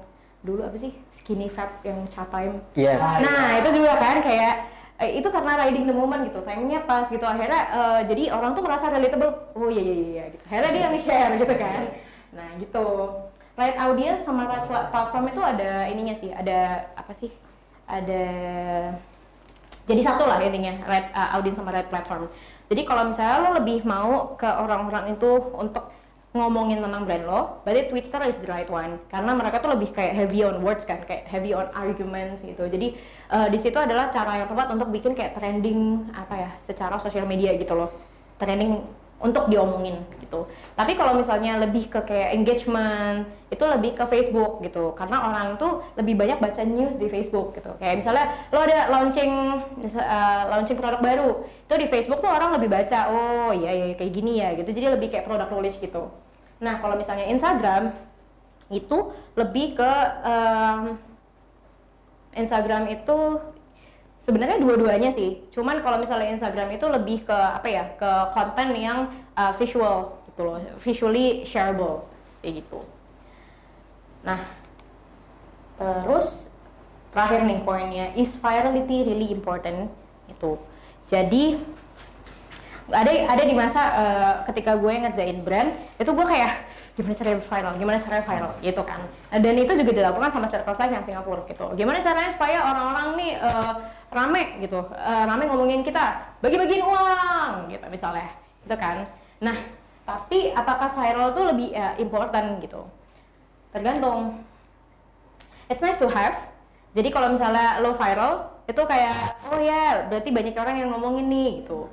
Speaker 3: dulu apa sih skinny fat yang chat time.
Speaker 1: Yes.
Speaker 3: Nah itu juga kan kayak eh, itu karena riding the moment gitu timingnya pas gitu akhirnya eh, jadi orang tuh merasa relatable oh iya iya iya gitu akhirnya dia nge-share gitu kan nah gitu right audience sama pla- platform itu ada ininya sih ada apa sih? Ada jadi satu lah intinya right uh, audience sama right platform. Jadi kalau misalnya lo lebih mau ke orang-orang itu untuk ngomongin tentang brand lo, berarti Twitter is the right one. Karena mereka tuh lebih kayak heavy on words kan, kayak heavy on arguments gitu. Jadi uh, di situ adalah cara yang tepat untuk bikin kayak trending apa ya, secara sosial media gitu loh, trending untuk diomongin gitu. Tapi kalau misalnya lebih ke kayak engagement, itu lebih ke Facebook gitu, karena orang itu lebih banyak baca news di Facebook gitu. Kayak misalnya lo ada launching uh, launching produk baru, itu di Facebook tuh orang lebih baca, oh iya iya kayak gini ya gitu. Jadi lebih kayak product knowledge gitu. Nah, kalau misalnya Instagram itu lebih ke um, Instagram itu sebenarnya dua-duanya sih. Cuman kalau misalnya Instagram itu lebih ke apa ya? ke konten yang uh, visual gitu loh, visually shareable kayak gitu. Nah, terus terakhir nih poinnya is virality really important itu. Jadi ada ada di masa uh, ketika gue ngerjain brand itu gue kayak gimana caranya viral? Gimana caranya viral? Gitu kan. Dan itu juga dilakukan sama circle life yang Singapura gitu. Gimana caranya supaya orang-orang nih uh, rame? Gitu. Uh, rame ngomongin kita bagi-bagiin uang gitu misalnya. Gitu kan. Nah tapi apakah viral tuh lebih uh, important gitu? Tergantung. It's nice to have. Jadi kalau misalnya lo viral itu kayak oh ya yeah, berarti banyak orang yang ngomongin nih gitu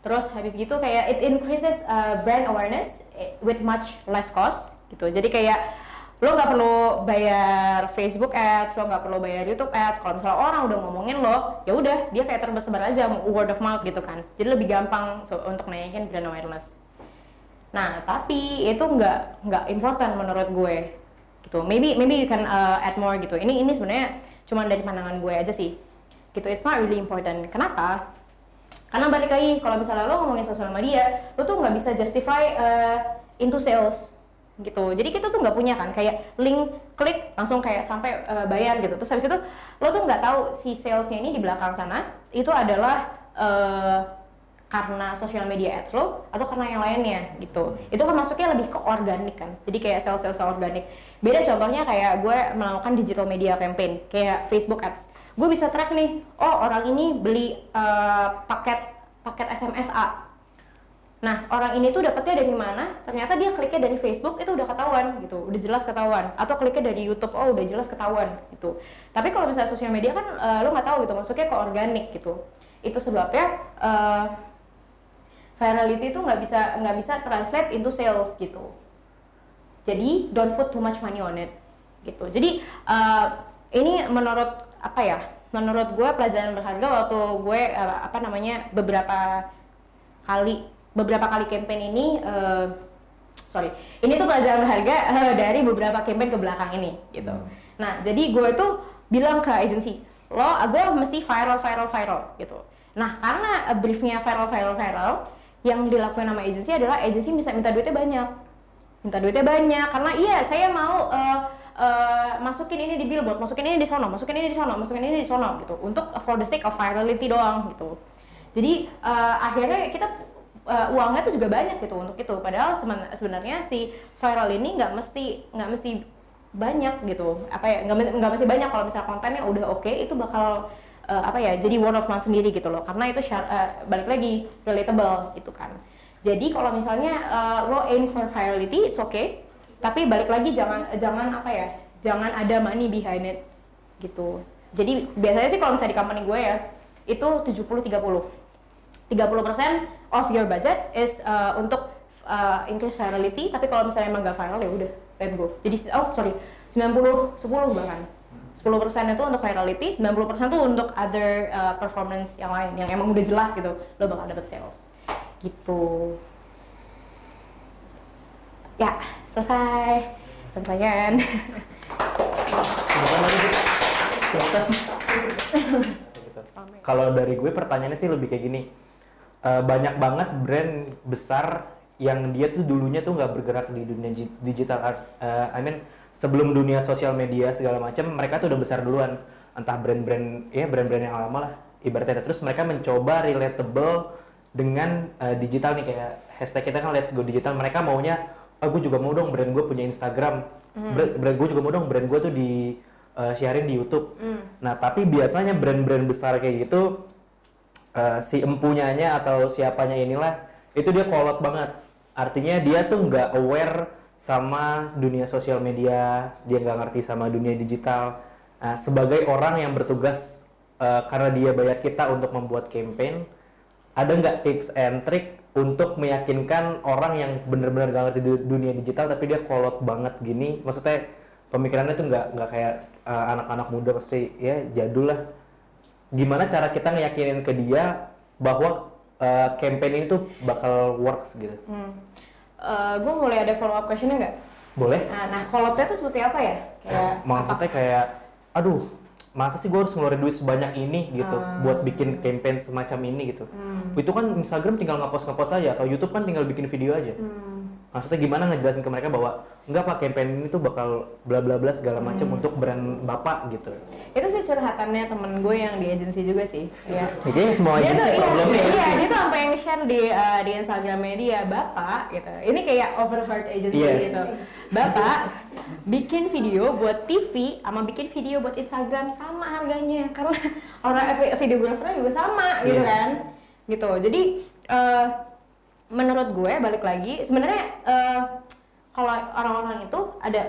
Speaker 3: Terus habis gitu kayak it increases uh, brand awareness with much less cost gitu. Jadi kayak lo nggak perlu bayar Facebook ads, lo nggak perlu bayar YouTube ads. Kalau misalnya orang udah ngomongin lo, ya udah dia kayak tersebar aja word of mouth gitu kan. Jadi lebih gampang so, untuk naikin brand awareness. Nah tapi itu nggak nggak important menurut gue gitu. Maybe maybe you can uh, add more gitu. Ini ini sebenarnya cuma dari pandangan gue aja sih. Gitu. It's not really important. Kenapa? Karena balik lagi kalau misalnya lo ngomongin sosial media lo tuh nggak bisa justify uh, into sales gitu. Jadi kita tuh nggak punya kan kayak link klik langsung kayak sampai uh, bayar gitu. Terus habis itu lo tuh nggak tahu si salesnya ini di belakang sana itu adalah uh, karena sosial media ads lo atau karena yang lainnya gitu. Itu kan masuknya lebih ke organik kan. Jadi kayak sales sales organik. Beda contohnya kayak gue melakukan digital media campaign kayak Facebook ads gue bisa track nih oh orang ini beli uh, paket paket SMS A. Nah orang ini tuh dapetnya dari mana? Ternyata dia kliknya dari Facebook itu udah ketahuan gitu. Udah jelas ketahuan. Atau kliknya dari YouTube oh udah jelas ketahuan gitu. Tapi kalau misalnya sosial media kan uh, lo nggak tahu gitu. Masuknya ke organik gitu. Itu sebabnya uh, virality itu nggak bisa nggak bisa translate into sales gitu. Jadi don't put too much money on it gitu. Jadi uh, ini menurut apa ya menurut gue pelajaran berharga waktu gue uh, apa namanya beberapa kali beberapa kali campaign ini uh, sorry ini tuh pelajaran berharga uh, dari beberapa campaign ke belakang ini gitu. Nah jadi gue tuh bilang ke agensi lo gue mesti viral viral viral gitu. Nah karena briefnya viral viral viral yang dilakukan sama agensi adalah agensi bisa minta duitnya banyak. Minta duitnya banyak karena iya saya mau uh, uh, masukin ini di billboard, masukin ini di sono, masukin ini di sono, masukin ini di sono gitu untuk for the sake of virality doang gitu. Jadi uh, akhirnya kita uh, uangnya tuh juga banyak gitu untuk itu. Padahal sebenarnya si viral ini nggak mesti nggak mesti banyak gitu. Apa ya nggak mesti banyak kalau misalnya kontennya udah oke okay, itu bakal uh, apa ya jadi word of mouth sendiri gitu loh karena itu uh, balik lagi relatable gitu kan jadi kalau misalnya uh, lo aim for virality it's okay tapi balik lagi jangan jangan apa ya jangan ada money behind it gitu. Jadi biasanya sih kalau misalnya di company gue ya itu 70 30 30% of your budget is uh, untuk uh, increase virality tapi kalau misalnya emang gak viral ya udah let go. Jadi oh sorry 90 10 bahkan. 10% itu untuk virality, 90% itu untuk other uh, performance yang lain yang emang udah jelas gitu lo bakal dapet sales. Gitu. Ya selesai pertanyaan
Speaker 1: kalau dari gue pertanyaannya sih lebih kayak gini. Uh, banyak banget brand besar yang dia tuh dulunya tuh nggak bergerak di dunia digital art. Uh, I mean sebelum dunia sosial media segala macam mereka tuh udah besar duluan. Entah brand-brand ya brand-brand yang lama lah ibaratnya. Terus mereka mencoba relatable dengan uh, digital nih. Kayak hashtag kita kan let's go digital. Mereka maunya oh, gue juga mau dong brand gue punya Instagram mm. brand, brand gue juga mau dong brand gue tuh di uh, sharing di YouTube mm. nah tapi biasanya brand-brand besar kayak gitu uh, si empunyanya atau siapanya inilah itu dia kolot banget artinya dia tuh nggak aware sama dunia sosial media dia nggak ngerti sama dunia digital nah, sebagai orang yang bertugas uh, karena dia bayar kita untuk membuat campaign ada nggak tips and trick untuk meyakinkan orang yang benar-benar gak ngerti dunia digital tapi dia kolot banget gini maksudnya pemikirannya tuh nggak nggak kayak uh, anak-anak muda pasti ya jadul lah gimana cara kita ngeyakinin ke dia bahwa uh, campaign ini tuh bakal works gitu. Hmm.
Speaker 3: Uh, gue mulai ada follow up questionnya nggak?
Speaker 1: Boleh.
Speaker 3: Nah, nah kolotnya tuh seperti apa ya?
Speaker 1: Kayak maksudnya apa? kayak, aduh, masa sih gue harus ngeluarin duit sebanyak ini gitu hmm. buat bikin campaign semacam ini gitu. Hmm. Itu kan Instagram tinggal ngepost ngepost aja atau YouTube kan tinggal bikin video aja. Hmm maksudnya gimana ngejelasin ke mereka bahwa enggak pak campaign ini tuh bakal bla bla bla segala macam hmm. untuk brand bapak gitu
Speaker 3: itu sih curhatannya temen gue yang di agensi juga sih
Speaker 1: ya kayaknya semua agensi tuh, iya, problemnya
Speaker 3: iya, iya, dia tuh sampai yang share di uh, di Instagramnya dia bapak gitu ini kayak overheard agency yes. gitu bapak bikin video buat TV sama bikin video buat Instagram sama harganya karena orang videografernya juga sama gitu yeah. kan gitu jadi uh, menurut gue balik lagi sebenarnya uh, kalau orang-orang itu ada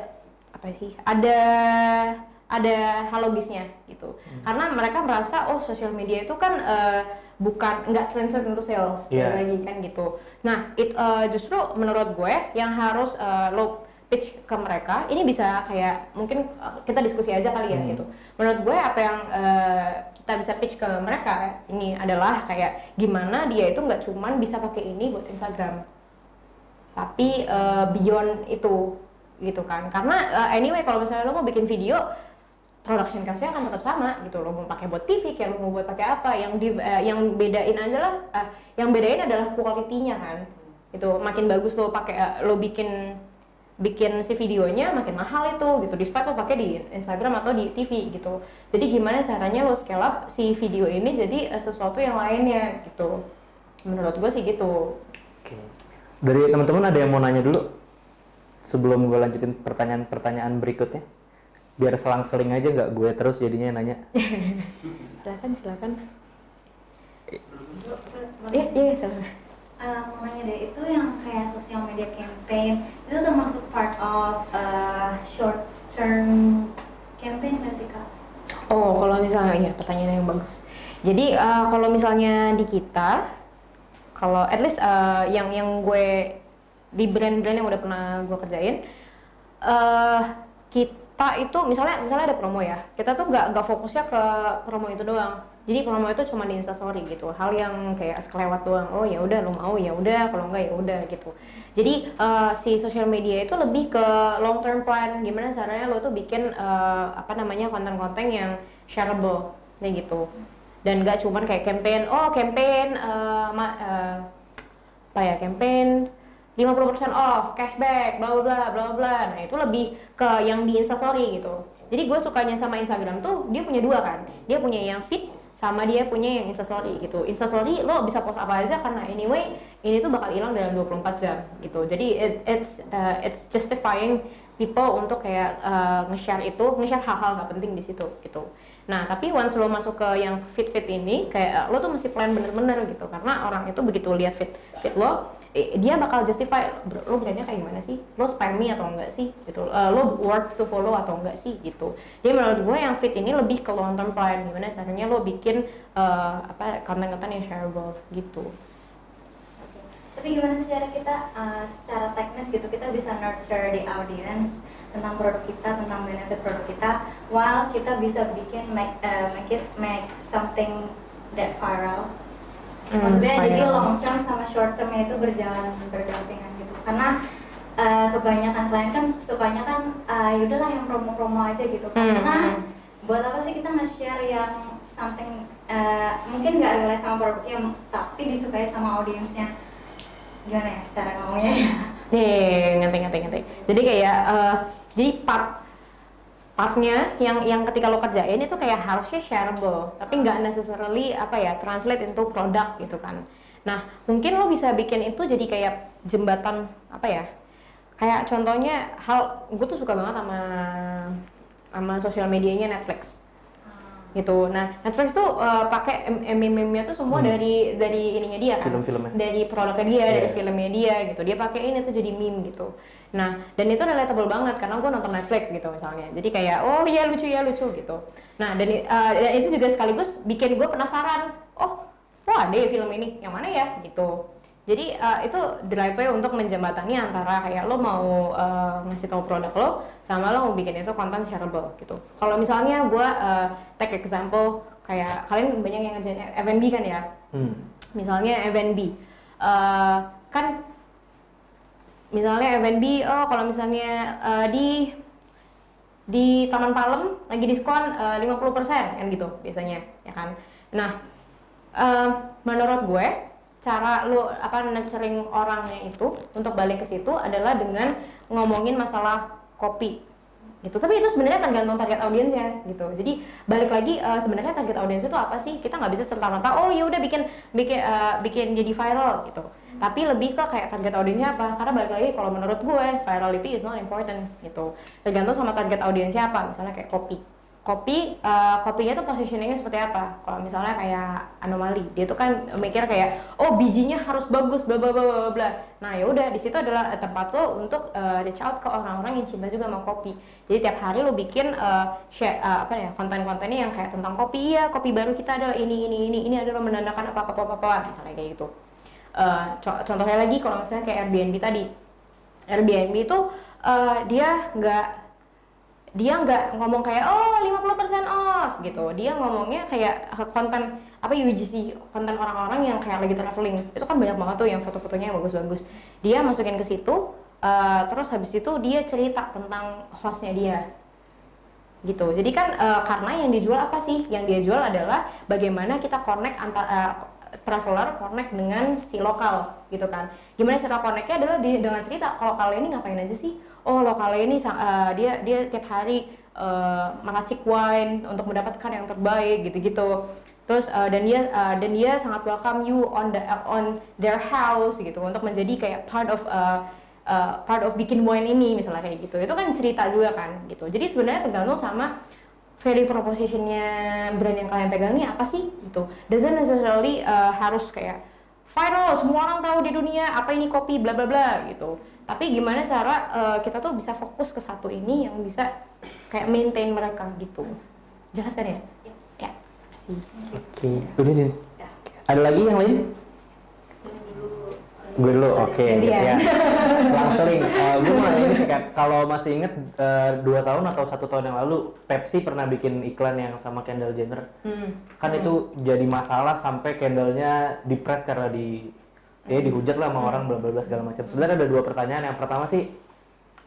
Speaker 3: apa sih ada ada hal logisnya gitu hmm. karena mereka merasa oh sosial media itu kan uh, bukan nggak translate into sales yeah. lagi kan gitu nah it uh, justru menurut gue yang harus uh, lo pitch ke mereka ini bisa kayak mungkin kita diskusi aja kali ya hmm. gitu. Menurut gue apa yang uh, kita bisa pitch ke mereka ini adalah kayak gimana dia itu nggak cuman bisa pakai ini buat Instagram tapi uh, beyond itu gitu kan. Karena uh, anyway kalau misalnya lo mau bikin video production cost-nya akan tetap sama gitu. Lo mau pakai buat TV kayak lo mau buat pakai apa yang di, uh, yang bedain aja lah uh, yang bedain adalah quality-nya kan. Itu makin bagus lo pakai uh, lo bikin bikin si videonya makin mahal itu gitu. Despite lo pakai di Instagram atau di TV gitu. Jadi gimana caranya lo scale up si video ini jadi uh, sesuatu yang lainnya gitu. Menurut gue sih gitu.
Speaker 1: Oke. dari teman-teman ada yang mau nanya dulu? Sebelum gue lanjutin pertanyaan-pertanyaan berikutnya. Biar selang-seling aja nggak gue terus jadinya nanya.
Speaker 3: Silakan silakan. Iya iya silakan
Speaker 4: uh, mau nanya deh itu yang kayak sosial media campaign itu termasuk part of uh, short term campaign gak sih kak?
Speaker 3: Oh kalau misalnya iya pertanyaan yang bagus. Jadi uh, kalau misalnya di kita kalau at least uh, yang yang gue di brand-brand yang udah pernah gue kerjain uh, kita itu misalnya misalnya ada promo ya kita tuh nggak nggak fokusnya ke promo itu doang jadi promo itu cuma di instastory gitu hal yang kayak sekelewat doang oh ya udah lo mau ya udah kalau enggak ya udah gitu jadi uh, si social media itu lebih ke long term plan gimana caranya lo tuh bikin uh, apa namanya konten-konten yang shareable kayak gitu dan gak cuma kayak campaign oh campaign uh, ma uh, apa ya campaign 50% off, cashback, bla bla bla bla Nah, itu lebih ke yang di Instastory gitu. Jadi gue sukanya sama Instagram tuh dia punya dua kan. Dia punya yang feed sama dia punya yang instastory gitu. Instastory lo bisa post apa aja karena anyway ini tuh bakal hilang dalam 24 jam gitu. Jadi it, it's uh, it's justifying people untuk kayak uh, nge-share itu nge-share hal-hal gak penting di situ gitu. Nah, tapi once lo masuk ke yang fit-fit ini, kayak lo tuh mesti plan bener-bener gitu. Karena orang itu begitu lihat fit fit lo, eh, dia bakal justify lo brandnya kayak gimana sih? Lo spam me atau enggak sih? Gitu. Uh, lo worth to follow atau enggak sih? Gitu. Jadi menurut gue yang fit ini lebih ke long term plan. Gimana caranya lo bikin uh, apa konten-konten yang shareable gitu.
Speaker 4: Tapi gimana sih cara kita uh, secara teknis gitu kita bisa nurture the audience tentang produk kita, tentang benefit produk kita, while kita bisa bikin make, uh, make it make something that viral. Mm, Maksudnya jadi long term sama short termnya itu berjalan berdampingan gitu. Karena uh, kebanyakan klien kan sukanya kan uh, yaudahlah yang promo-promo aja gitu. Mm. Karena buat apa sih kita nge-share yang something uh, mungkin nggak relate sama produknya tapi disukai sama audiensnya gimana ya cara ngomongnya ya?
Speaker 3: Iya, ngerti ngerti ngerti. Jadi kayak uh, jadi part partnya yang yang ketika lo kerjain itu kayak harusnya shareable tapi nggak necessarily apa ya translate into produk gitu kan nah mungkin lo bisa bikin itu jadi kayak jembatan apa ya kayak contohnya hal gue tuh suka banget sama sama sosial medianya Netflix gitu. Nah Netflix tuh uh, pakai meme-nya tuh semua hmm. dari dari ininya dia kan,
Speaker 1: film-filmnya,
Speaker 3: dari produknya dia, yeah. dari filmnya dia gitu. Dia pakai ini tuh jadi meme gitu. Nah dan itu relatable banget karena gue nonton Netflix gitu misalnya. Jadi kayak oh iya lucu ya lucu gitu. Nah dan uh, dan itu juga sekaligus bikin gue penasaran. Oh, oh ada ya film ini, yang mana ya gitu jadi uh, itu way untuk menjembatani antara kayak lo mau uh, ngasih tahu produk lo sama lo mau bikin itu konten shareable gitu. Kalau misalnya gue uh, take example kayak kalian banyak yang ngerjain F&B kan ya. Hmm. Misalnya F&B uh, kan misalnya F&B oh kalau misalnya uh, di di Taman Palem lagi diskon uh, 50% kan gitu biasanya ya kan. Nah, uh, menurut gue cara lu apa nurturing orangnya itu untuk balik ke situ adalah dengan ngomongin masalah kopi gitu. Tapi itu sebenarnya tergantung target audiensnya gitu. Jadi balik lagi uh, sebenarnya target audiens itu apa sih? Kita nggak bisa serta merta oh ya udah bikin bikin uh, bikin jadi viral gitu. Tapi lebih ke kayak target audiensnya apa? Karena balik lagi kalau menurut gue virality is not important gitu. Tergantung sama target audiensnya apa. Misalnya kayak kopi kopi uh, kopinya tuh positioningnya seperti apa? Kalau misalnya kayak anomali. Dia tuh kan mikir kayak oh bijinya harus bagus bla bla bla bla bla nah ya udah di situ adalah tempat lo untuk uh, reach out ke orang-orang yang cinta juga sama kopi. Jadi tiap hari lo bikin uh, share uh, apa ya konten-kontennya yang kayak tentang kopi. Ya kopi baru kita adalah ini ini ini ini adalah menandakan apa apa apa apa misalnya kayak gitu. Uh, contohnya lagi kalau misalnya kayak Airbnb tadi. Airbnb itu uh, dia nggak dia nggak ngomong kayak oh 50% off gitu. Dia ngomongnya kayak konten apa UGC konten orang-orang yang kayak lagi traveling. Itu kan banyak banget tuh yang foto-fotonya bagus-bagus. Dia masukin ke situ uh, terus habis itu dia cerita tentang hostnya dia. Gitu. Jadi kan uh, karena yang dijual apa sih? Yang dia jual adalah bagaimana kita connect antara uh, eh, traveler connect dengan si lokal gitu kan. Gimana cara connectnya? Adalah di, dengan cerita kalau kalian ini ngapain aja sih? Oh lokal ini uh, dia dia tiap hari uh, meracik wine untuk mendapatkan yang terbaik gitu-gitu. Terus uh, dan dia uh, dan dia sangat welcome you on the uh, on their house gitu untuk menjadi kayak part of uh, uh, part of bikin wine ini misalnya kayak gitu. Itu kan cerita juga kan gitu. Jadi sebenarnya tergantung sama value propositionnya brand yang kalian pegang ini apa sih? Gitu. Doesn't necessarily uh, harus kayak viral semua orang tahu di dunia apa ini kopi bla bla bla gitu. Tapi gimana cara uh, kita tuh bisa fokus ke satu ini yang bisa kayak maintain mereka gitu. Jelas kan ya ya
Speaker 1: kasih oke okay. udah deh ada lagi yang lain gue dulu oke okay, gitu ya. Selang-seling uh, gue mau ini sih kalau masih inget uh, dua tahun atau satu tahun yang lalu Pepsi pernah bikin iklan yang sama Kendall Jenner. Hmm. kan hmm. itu jadi masalah sampai Kendallnya dipres karena di ya dihujat lah sama orang bla bla bla segala macam. Sebenarnya ada dua pertanyaan. Yang pertama sih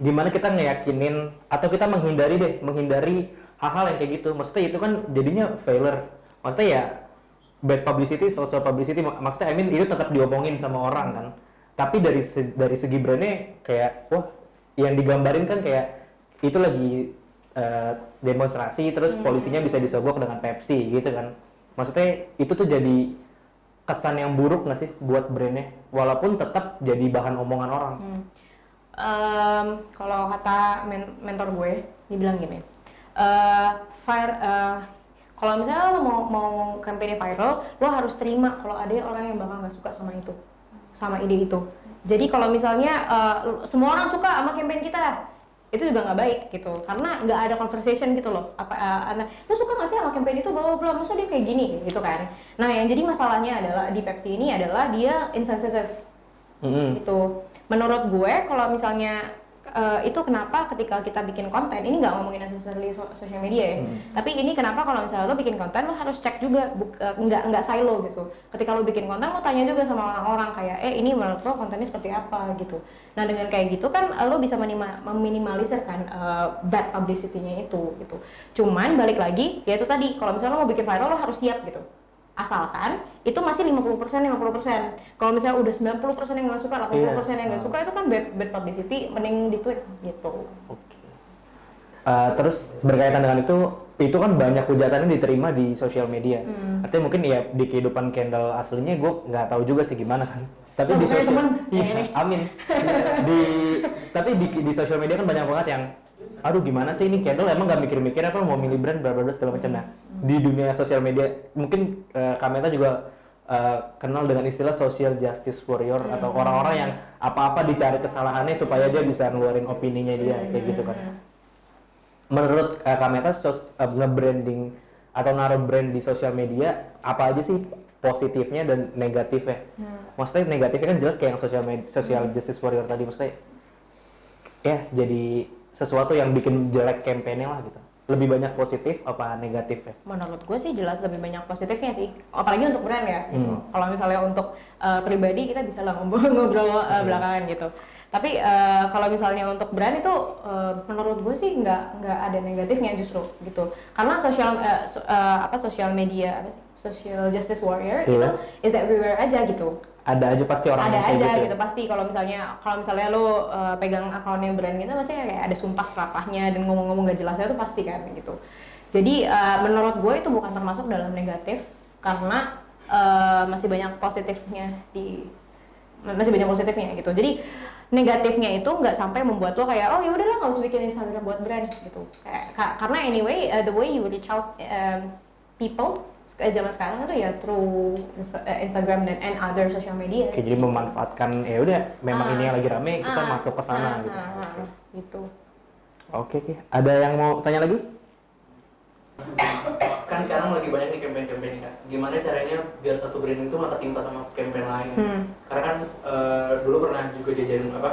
Speaker 1: gimana kita ngeyakinin atau kita menghindari deh menghindari hal-hal yang kayak gitu. Maksudnya itu kan jadinya failure. Maksudnya ya bad publicity social publicity maksudnya I mean itu tetap diomongin sama orang kan tapi dari se dari segi brandnya kayak wah yang digambarin kan kayak itu lagi uh, demonstrasi terus hmm. polisinya bisa disogok dengan Pepsi gitu kan maksudnya itu tuh jadi kesan yang buruk nggak sih buat brandnya walaupun tetap jadi bahan omongan orang hmm.
Speaker 3: um, kalau kata men mentor gue dibilang gini uh, fire uh, kalau misalnya lo mau mau campaign viral lo harus terima kalau ada orang yang bakal nggak suka sama itu sama ide itu. Jadi kalau misalnya uh, semua orang suka sama campaign kita itu juga nggak baik gitu. Karena nggak ada conversation gitu loh. Apa uh, lo suka nggak sih sama campaign itu? Bawa belum masa dia kayak gini? Gitu kan. Nah yang jadi masalahnya adalah di Pepsi ini adalah dia insensitive mm -hmm. gitu. Menurut gue kalau misalnya uh, itu kenapa ketika kita bikin konten ini nggak ngomongin necessarily so social media ya hmm. tapi ini kenapa kalau misalnya lo bikin konten lo harus cek juga uh, nggak nggak silo gitu. Ketika lo bikin konten lo tanya juga sama orang-orang kayak eh ini menurut lo kontennya seperti apa? gitu. Nah dengan kayak gitu kan uh, lo bisa meminimalisir kan uh, bad publicity-nya itu gitu. Cuman balik lagi ya itu tadi kalau misalnya lo mau bikin viral lo harus siap gitu asalkan itu masih 50% 50%. Kalau misalnya udah 90% yang nggak suka, 80% yeah. yang nggak suka itu kan bad, bad publicity, mending di tweet gitu. Oke. Okay.
Speaker 1: Uh, eh, terus berkaitan dengan itu, itu kan banyak hujatan yang diterima di sosial media. Hmm. Artinya mungkin ya di kehidupan Kendall aslinya gue nggak tahu juga sih gimana kan. Tapi oh, di sosial, iya, amin. di tapi di di sosial media kan banyak banget yang aduh gimana sih ini Kendall emang gak mikir-mikir apa mau milih brand bla bla segala macam nah di dunia sosial media mungkin uh, Kameta juga uh, kenal dengan istilah social justice warrior hmm. atau orang-orang yang apa-apa dicari kesalahannya supaya dia bisa ngeluarin opininya dia hmm. kayak gitu kan menurut uh, Kameta sos, uh, nge-branding atau naruh brand di sosial media apa aja sih positifnya dan negatifnya hmm. maksudnya negatifnya kan jelas kayak yang social media, social hmm. justice warrior tadi maksudnya ya jadi sesuatu yang bikin jelek kampanye lah gitu lebih banyak positif apa negatif ya?
Speaker 3: Menurut gue sih jelas lebih banyak positifnya sih, apalagi untuk brand ya. Gitu. Hmm. Kalau misalnya untuk uh, pribadi kita bisa lah ngobrol-ngobrol uh, hmm. belakangan gitu. Tapi uh, kalau misalnya untuk brand itu uh, menurut gue sih nggak nggak ada negatifnya justru gitu. Karena sosial uh, uh, apa sosial media apa social justice warrior yeah. itu is everywhere aja gitu
Speaker 1: ada aja pasti orang
Speaker 3: ada aja gitu, ya? gitu pasti. Kalau misalnya kalau misalnya lo uh, pegang akunnya brand gitu pasti kayak ada sumpah serapahnya dan ngomong-ngomong gak jelasnya itu pasti kan gitu. Jadi uh, menurut gue itu bukan termasuk dalam negatif karena uh, masih banyak positifnya di masih banyak positifnya gitu. Jadi negatifnya itu nggak sampai membuat lo kayak oh ya udahlah nggak usah bikin Instagram buat brand gitu. Kayak karena anyway uh, the way you reach out um, people kayak zaman sekarang itu ya through eh, Instagram dan and other social media.
Speaker 1: Oke, jadi memanfaatkan ya udah memang ah, ini yang lagi rame kita ah, masuk ke sana ah, gitu. Ah,
Speaker 3: ah, gitu.
Speaker 1: Oke, oke. Ada yang mau tanya lagi?
Speaker 5: kan sekarang lagi banyak nih campaign-campaign kan. Gimana caranya biar satu brand itu nggak ketimpa sama campaign lain? Hmm. Karena kan uh, dulu pernah juga diajarin apa?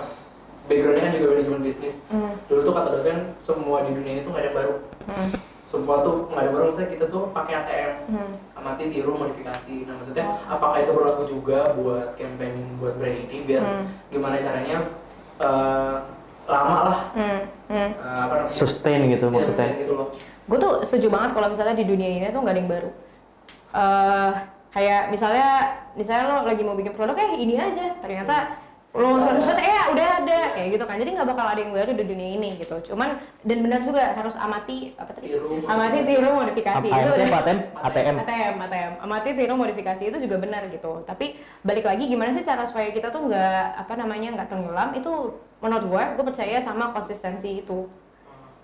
Speaker 5: Backgroundnya kan juga manajemen bisnis. Hmm. Dulu tuh kata dosen semua di dunia ini tuh nggak ada yang baru. Hmm semua tuh nggak ada baru misalnya kita tuh pakai ATM hmm. amati tiru modifikasi nah maksudnya oh. apakah itu berlaku juga buat campaign buat brand ini biar hmm. gimana caranya uh, lama lah hmm.
Speaker 1: Hmm. Uh, apa namanya sustain gitu ya, maksudnya sustain gitu
Speaker 3: loh gue tuh setuju banget kalau misalnya di dunia ini tuh nggak ada yang baru uh, kayak misalnya misalnya lo lagi mau bikin produk eh ini aja ternyata lo search eh ya udah ada kayak gitu kan. Jadi nggak bakal ada yang baru di dunia ini gitu. Cuman dan benar juga harus amati apa tadi? Tiru, amati tiru modifikasi.
Speaker 1: Itu ATM ATM
Speaker 3: ATM ATM ATM amati tiru modifikasi itu juga benar gitu. Tapi balik lagi gimana sih cara supaya kita tuh nggak apa namanya nggak tenggelam? Itu menurut gue gue percaya sama konsistensi itu.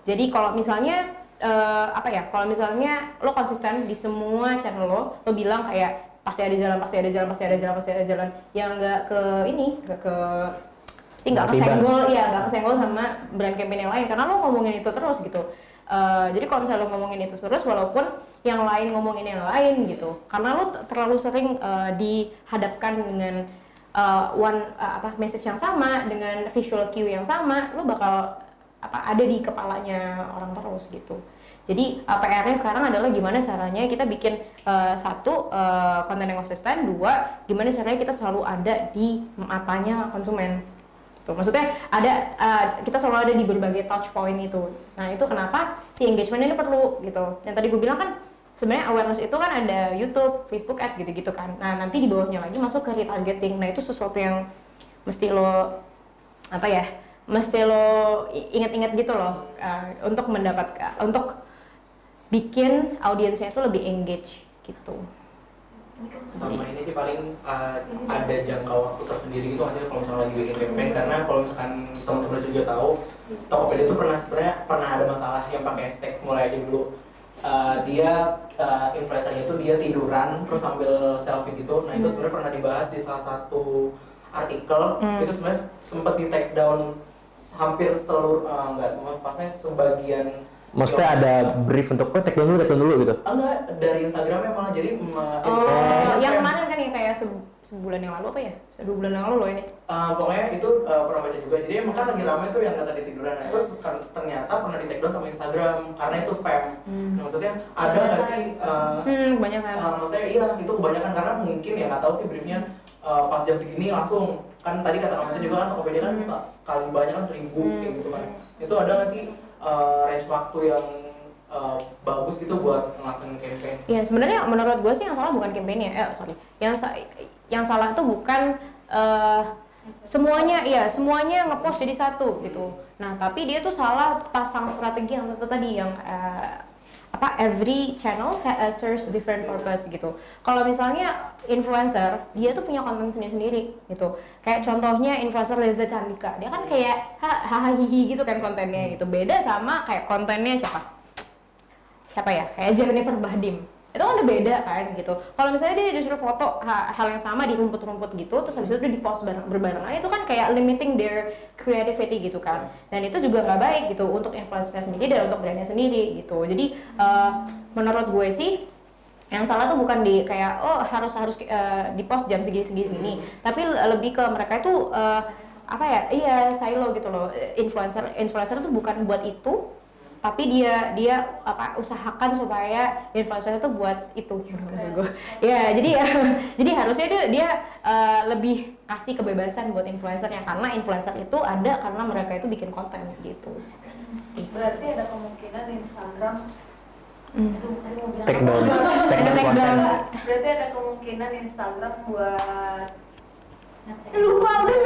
Speaker 3: Jadi kalau misalnya uh, apa ya kalau misalnya lo konsisten di semua channel lo lo bilang kayak pasti ada jalan pasti ada jalan pasti ada jalan pasti ada jalan. Yang nggak ke ini nggak ke sih nggak kesenggol ya nggak kesenggol sama brand campaign yang lain. Karena lo ngomongin itu terus gitu. Uh, jadi kalau misalnya lo ngomongin itu terus walaupun yang lain ngomongin yang lain gitu. Karena lo terlalu sering uh, dihadapkan dengan uh, one uh, apa message yang sama dengan visual cue yang sama lo bakal apa ada di kepalanya orang terus gitu jadi uh, PR-nya sekarang adalah gimana caranya kita bikin uh, satu uh, konten yang konsisten, dua gimana caranya kita selalu ada di matanya konsumen. Tuh, maksudnya ada uh, kita selalu ada di berbagai touch point itu. Nah itu kenapa si engagement ini perlu gitu. Yang tadi gue bilang kan sebenarnya awareness itu kan ada YouTube, Facebook Ads gitu-gitu kan. Nah nanti di bawahnya lagi masuk ke retargeting. Nah itu sesuatu yang mesti lo apa ya, mesti lo ingat-ingat gitu loh uh, untuk mendapat uh, untuk bikin audiensnya itu lebih engage gitu.
Speaker 5: Sama ini sih paling uh, ada jangka waktu tersendiri gitu maksudnya kalau misalnya lagi bikin campaign. Karena kalau misalkan teman-teman juga tahu Tokopedia itu pernah sebenarnya pernah ada masalah yang pakai hashtag mulai aja dulu. Uh, dia uh, influencernya itu dia tiduran terus sambil selfie gitu. Nah itu hmm. sebenarnya pernah dibahas di salah satu artikel. Hmm. itu sebenarnya sempat di take down hampir seluruh uh, enggak semua pasnya sebagian
Speaker 1: Maksudnya ada brief untuk oh take down dulu, take down dulu gitu?
Speaker 5: Enggak, dari Instagramnya malah jadi
Speaker 3: Oh, oh yang kemarin kan yang kayak sebulan yang lalu apa ya? Dua bulan yang lalu loh ini.
Speaker 5: Uh, pokoknya itu uh, pernah baca juga. Jadi emang kan lagi rame tuh yang kata di tiduran. Nah, itu ternyata pernah di take down sama Instagram karena itu spam. Hmm. Nah, maksudnya ada nggak sih? Uh,
Speaker 3: hmm, kebanyakan.
Speaker 5: Uh, maksudnya iya itu kebanyakan karena mungkin ya nggak tahu sih briefnya uh, pas jam segini langsung kan tadi kata kamu itu juga kan Tokopedia kan hmm. sekali banyak kan seribu hmm. kayak gitu kan. Itu ada nggak sih uh, range waktu yang uh, bagus gitu buat ngelaksanain campaign?
Speaker 3: Iya sebenarnya menurut gue sih yang salah bukan campaignnya, eh sorry, yang sa yang salah itu bukan uh, semuanya, iya semuanya ngepost jadi satu gitu. Nah tapi dia tuh salah pasang strategi yang itu tadi yang uh, apa every channel has serves different purpose gitu. Kalau misalnya influencer, dia tuh punya konten sendiri-sendiri gitu. Kayak contohnya influencer Leza Candika, dia kan kayak hahaha gitu kan kontennya gitu. Beda sama kayak kontennya siapa? Siapa ya? Kayak Jennifer Bahdim itu kan udah beda kan gitu. Kalau misalnya dia disuruh foto hal yang sama di rumput-rumput gitu terus habis itu dia di post berbarengan itu kan kayak limiting their creativity gitu kan. Dan itu juga nggak baik gitu untuk influencer sendiri dan untuk brandnya sendiri gitu. Jadi uh, menurut gue sih yang salah tuh bukan di kayak oh harus harus uh, di post jam segini segini segini tapi lebih ke mereka itu uh, apa ya iya silo gitu loh. Influencer influencer itu bukan buat itu tapi dia dia apa usahakan supaya influencer itu buat itu. Maksud gue ya jadi ya jadi harusnya dia dia uh, lebih kasih kebebasan buat influencernya. Karena influencer itu ada karena mereka itu bikin konten gitu.
Speaker 4: Berarti ada kemungkinan Instagram
Speaker 1: Hmm. Aduh, tadi mau bilang take down, take
Speaker 4: down. Berarti ada kemungkinan Instagram buat
Speaker 3: lupa udah.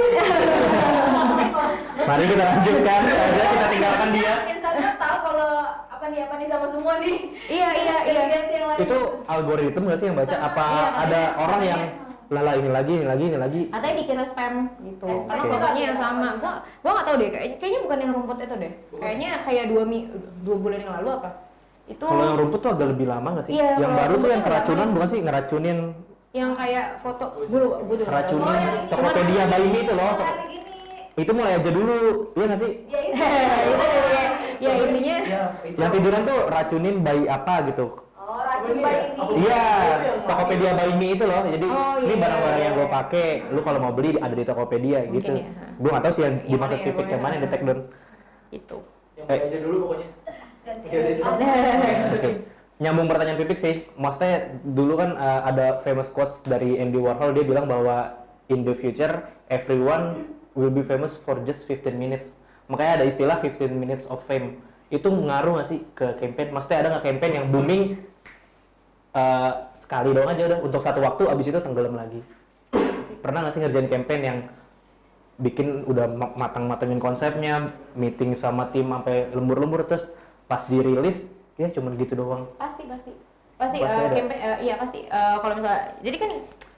Speaker 1: Mari kita lanjutkan. Saja kita tinggalkan dia.
Speaker 4: Instagram tahu kalau apa nih apa nih sama semua nih?
Speaker 3: Iya iya iya.
Speaker 1: itu algoritma nggak sih yang baca? Apa iya, ada orang yang lala ini lagi ini lagi ini lagi
Speaker 3: atau dikira spam gitu. Okay. karena fotonya yang sama. Gua gua nggak tahu deh. Kayaknya kayaknya bukan yang rumput itu deh. Kayaknya kayak dua mi dua bulan yang lalu apa?
Speaker 1: Itu kalau yang rumput tuh agak lebih lama nggak sih? Iya, yang baru tuh yang keracunan bukan sih? Ngeracunin
Speaker 3: yang kayak foto
Speaker 1: juga racunin oh, Tokopedia bayi ini itu loh itu mulai aja dulu iya nggak sih?
Speaker 4: Ya itu ya,
Speaker 3: ya intinya
Speaker 1: ya, yang tiduran tuh racunin bayi apa gitu.
Speaker 4: Oh racun bayi ini
Speaker 1: iya Tokopedia bayi ini itu loh. Jadi oh, ini iya. barang-barang yang gue pakai lu kalau mau beli ada di Tokopedia Mungkin gitu. ya. gue nggak tahu sih yang dimaksud ya, pipik yang mana? take down.
Speaker 5: Itu. Yang eh. aja dulu pokoknya.
Speaker 1: Oke nyambung pertanyaan Pipik sih, maksudnya dulu kan uh, ada famous quotes dari Andy Warhol dia bilang bahwa in the future everyone will be famous for just 15 minutes. Makanya ada istilah 15 minutes of fame. Itu ngaruh nggak sih ke campaign? Maksudnya ada nggak campaign yang booming uh, sekali doang aja udah untuk satu waktu abis itu tenggelam lagi? Pernah nggak sih ngerjain campaign yang bikin udah matang-matangin konsepnya, meeting sama tim sampai lembur-lembur terus pas dirilis ya cuma gitu doang.
Speaker 3: Pasti pasti. Pasti, pasti uh, campaign uh, iya pasti uh, kalau misalnya jadi kan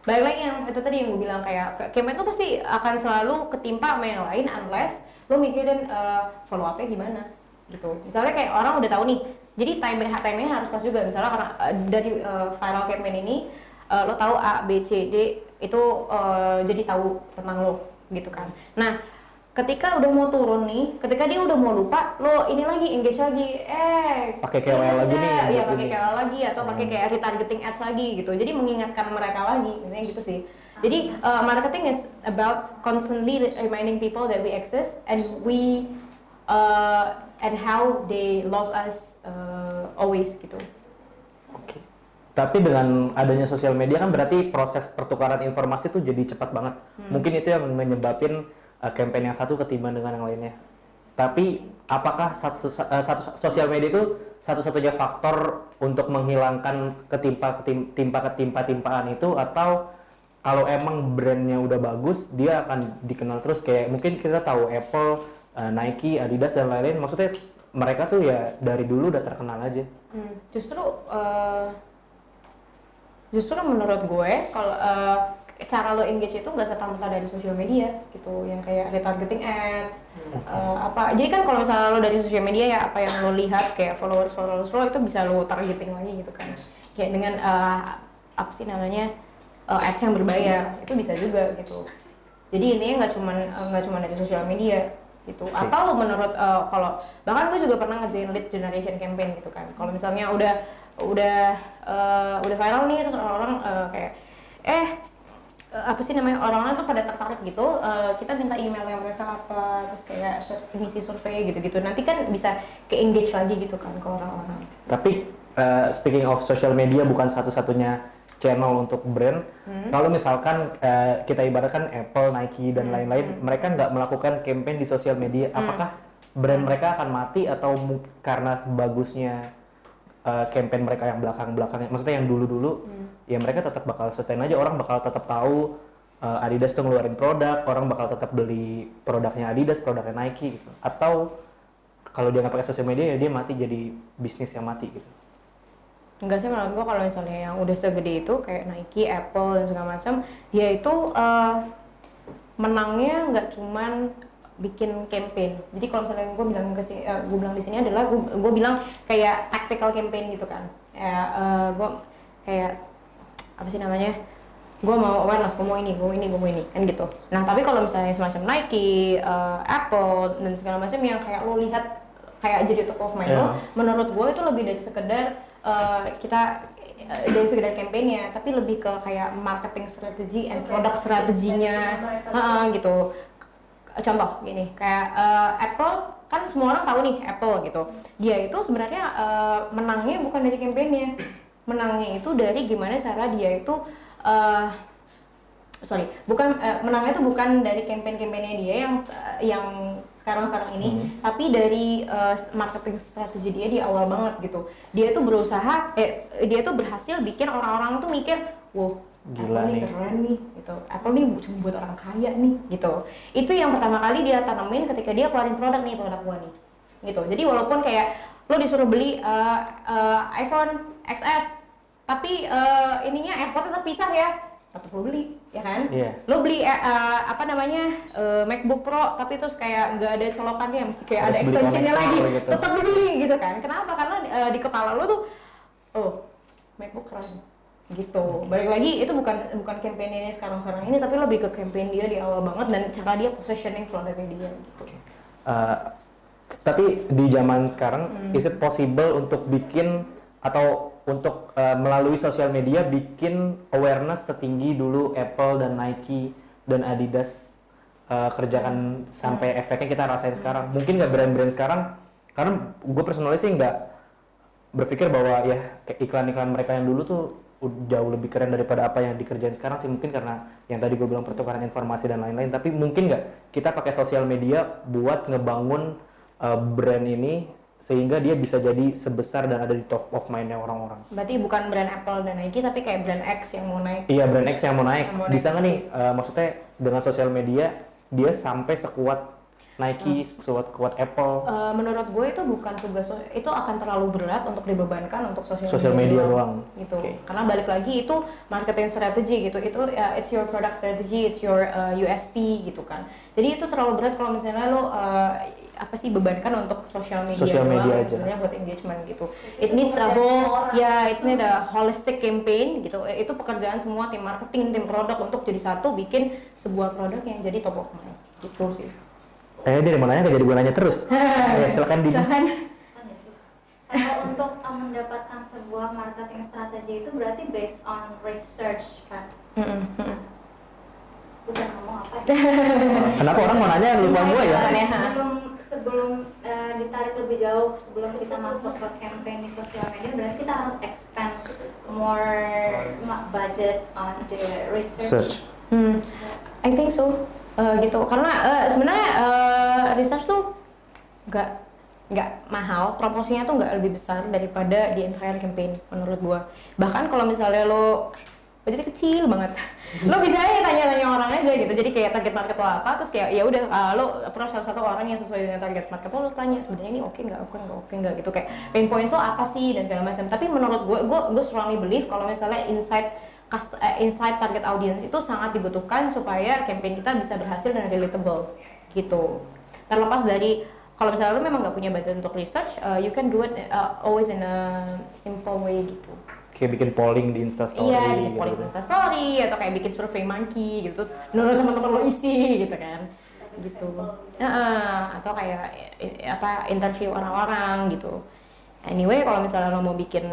Speaker 3: balik lagi yang itu tadi yang gue bilang kayak campaign itu pasti akan selalu ketimpa sama yang lain unless lo mikirin uh, follow upnya gimana gitu. Misalnya kayak orang udah tahu nih jadi time time nya harus pas juga. Misalnya karena uh, dari uh, viral campaign ini uh, lo tahu A B C D itu uh, jadi tahu tentang lo gitu kan. Nah ketika udah mau turun nih, ketika dia udah mau lupa, lo ini lagi engage lagi, eh
Speaker 1: pakai KOL lagi nih,
Speaker 3: iya pakai KOL lagi atau pakai kayak retargeting ads lagi gitu, jadi mengingatkan mereka lagi, intinya gitu sih. Jadi uh, marketing is about constantly reminding people that we exist and we uh, and how they love us uh, always gitu.
Speaker 1: Oke. Okay. Tapi dengan adanya sosial media kan berarti proses pertukaran informasi tuh jadi cepat banget. Hmm. Mungkin itu yang menyebabkan uh, campaign yang satu ketimbang dengan yang lainnya. Tapi apakah satu, uh, satu sosial media itu satu-satunya faktor untuk menghilangkan ketimpa ketimpa ketimpa timpaan itu atau kalau emang brandnya udah bagus dia akan dikenal terus kayak mungkin kita tahu Apple, uh, Nike, Adidas dan lain-lain maksudnya mereka tuh ya dari dulu udah terkenal aja.
Speaker 3: Hmm, justru uh, justru menurut gue kalau uh, cara lo engage itu nggak serta merta dari sosial media gitu. Yang kayak retargeting ads uh, apa. Jadi kan kalau misalnya lo dari sosial media ya apa yang lo lihat kayak followers followers lo itu bisa lo targeting lagi gitu kan. Kayak dengan uh, apa sih namanya uh, ads yang berbayar itu bisa juga gitu. Jadi intinya nggak cuman nggak uh, cuma dari sosial media gitu. Atau menurut uh, kalau bahkan gue juga pernah ngerjain lead generation campaign gitu kan. Kalau misalnya udah udah uh, udah viral nih terus orang-orang uh, kayak eh apa sih namanya orang-orang tuh pada tertarik gitu uh, kita minta email yang mereka apa terus kayak ngisi survei gitu-gitu nanti kan bisa ke engage lagi gitu kan ke orang-orang
Speaker 1: tapi uh, speaking of social media bukan satu-satunya channel untuk brand hmm. kalau misalkan uh, kita ibaratkan Apple, Nike dan hmm. lain-lain hmm. mereka nggak melakukan campaign di sosial media hmm. apakah brand hmm. mereka akan mati atau karena bagusnya uh, campaign mereka yang belakang-belakangnya, maksudnya yang dulu-dulu, hmm. Ya mereka tetap bakal sustain aja, orang bakal tetap tahu uh, Adidas tuh ngeluarin produk, orang bakal tetap beli produknya Adidas, produknya Nike gitu. Atau kalau dia nggak pakai sosial media ya dia mati jadi bisnis yang mati gitu.
Speaker 3: Enggak sih menurut gua kalau misalnya yang udah segede itu kayak Nike, Apple dan segala macam, dia itu uh, menangnya nggak cuman bikin campaign. Jadi kalau misalnya gue bilang ke uh, eh, gue bilang di sini adalah gue bilang kayak tactical campaign gitu kan. Ya uh, gue kayak apa sih namanya? Gue mau awareness, gue mau ini, gue mau ini, gue mau ini, kan gitu. Nah tapi kalau misalnya semacam Nike, uh, Apple dan segala macam yang kayak lo lihat kayak jadi top of mind yeah. lo, menurut gue itu lebih dari sekedar uh, kita dari sekedar kampanye tapi lebih ke kayak marketing strategi and produk strateginya uh, gitu contoh gini kayak uh, Apple kan semua orang tahu nih Apple gitu dia itu sebenarnya uh, menangnya bukan dari kampanye menangnya itu dari gimana cara dia itu uh, sorry bukan uh, menangnya itu bukan dari campaign-campaignnya dia yang yang sekarang sekarang ini hmm. tapi dari uh, marketing strategi dia di awal banget gitu. Dia itu berusaha eh dia itu berhasil bikin orang-orang tuh mikir wow Gila Apple nih. keren nih gitu. Apple nih cuma buat orang kaya nih gitu. Itu yang pertama kali dia tanamin ketika dia keluarin produk nih produk gua nih gitu. Jadi walaupun kayak lo disuruh beli uh, uh, iPhone XS tapi uh, ininya tetap pisah ya. Tetap lo beli ya kan? Yeah. lo beli uh, apa namanya uh, MacBook Pro tapi terus kayak nggak ada colokannya mesti kayak Harus ada extensionnya lagi. gitu. tetap beli gitu kan? Kenapa? Karena uh, di kepala lo tuh oh MacBook keren gitu. Balik lagi itu bukan bukan campaign ini sekarang sekarang ini tapi lebih ke campaign dia di awal banget dan cara dia positioning produknya dia gitu.
Speaker 1: Uh, tapi di zaman sekarang hmm. is it possible untuk bikin atau untuk uh, melalui sosial media bikin awareness setinggi dulu Apple dan Nike dan Adidas uh, kerjakan hmm. sampai hmm. efeknya kita rasain hmm. sekarang mungkin nggak brand-brand sekarang karena gue personally sih nggak berpikir bahwa ya iklan-iklan mereka yang dulu tuh jauh lebih keren daripada apa yang dikerjain sekarang sih mungkin karena yang tadi gue bilang pertukaran informasi dan lain-lain tapi mungkin nggak kita pakai sosial media buat ngebangun uh, brand ini sehingga dia bisa jadi sebesar dan ada di top of mindnya orang-orang.
Speaker 3: Berarti bukan brand Apple dan Nike tapi kayak brand X yang mau naik.
Speaker 1: Iya brand X yang mau naik. Yang mau bisa nggak nih uh, maksudnya dengan sosial media dia sampai sekuat Nike, hmm. kuat kuat Apple.
Speaker 3: Uh, menurut gue itu bukan tugas itu akan terlalu berat untuk dibebankan untuk sosial
Speaker 1: media, media doang.
Speaker 3: Gitu. Okay. Karena balik lagi itu marketing strategi gitu. Itu uh, it's your product strategy, it's your uh, eh, USP gitu kan. Jadi itu terlalu berat kalau misalnya lo uh, apa sih bebankan untuk sosial media
Speaker 1: social media
Speaker 3: doang, sebenarnya buat engagement gitu. It needs a whole ya yeah, it's need a holistic campaign gitu. Itu pekerjaan semua tim marketing, tim produk untuk jadi satu bikin sebuah produk yang jadi top of mind. Gitu sih.
Speaker 1: Eh dia mau nanya jadi gue nanya terus. ya, silakan di.
Speaker 4: Silakan. Kalau untuk um, mendapatkan sebuah marketing strategi itu berarti based on research kan? Mm -hmm. Bukan ngomong apa? Ya?
Speaker 1: Kenapa orang mau nanya lupa gue ya?
Speaker 4: Sebelum sebelum uh, ditarik lebih jauh, sebelum kita masuk ke campaign di sosial media, berarti kita harus expand more budget on the research. Search.
Speaker 3: Hmm, I think so. Uh, gitu. Karena uh, sebenarnya uh, research tuh nggak nggak mahal. Proporsinya tuh nggak lebih besar daripada di entire campaign menurut gua. Bahkan kalau misalnya lo budgetnya kecil banget. Lo bisa aja tanya-tanya orang aja gitu. Jadi kayak target market lo apa terus kayak ya udah uh, lo approach salah satu orang yang sesuai dengan target market lo lo tanya sebenarnya ini oke nggak? Oke nggak? Oke nggak? Gitu kayak pain points lo apa sih dan segala macam. Tapi menurut gue gue gue strongly believe kalau misalnya insight uh, insight target audience itu sangat dibutuhkan supaya campaign kita bisa berhasil dan relatable gitu. Terlepas dari kalau misalnya lu memang nggak punya budget untuk research uh, you can do it uh, always in a simple way gitu
Speaker 1: kayak bikin polling di Instastory
Speaker 3: iya bikin
Speaker 1: gitu.
Speaker 3: polling di Instastory atau kayak bikin survey monkey gitu terus menurut teman-teman lo isi gitu kan. Gitu. Uh, atau kayak apa interview orang-orang gitu. Anyway kalau misalnya lo mau bikin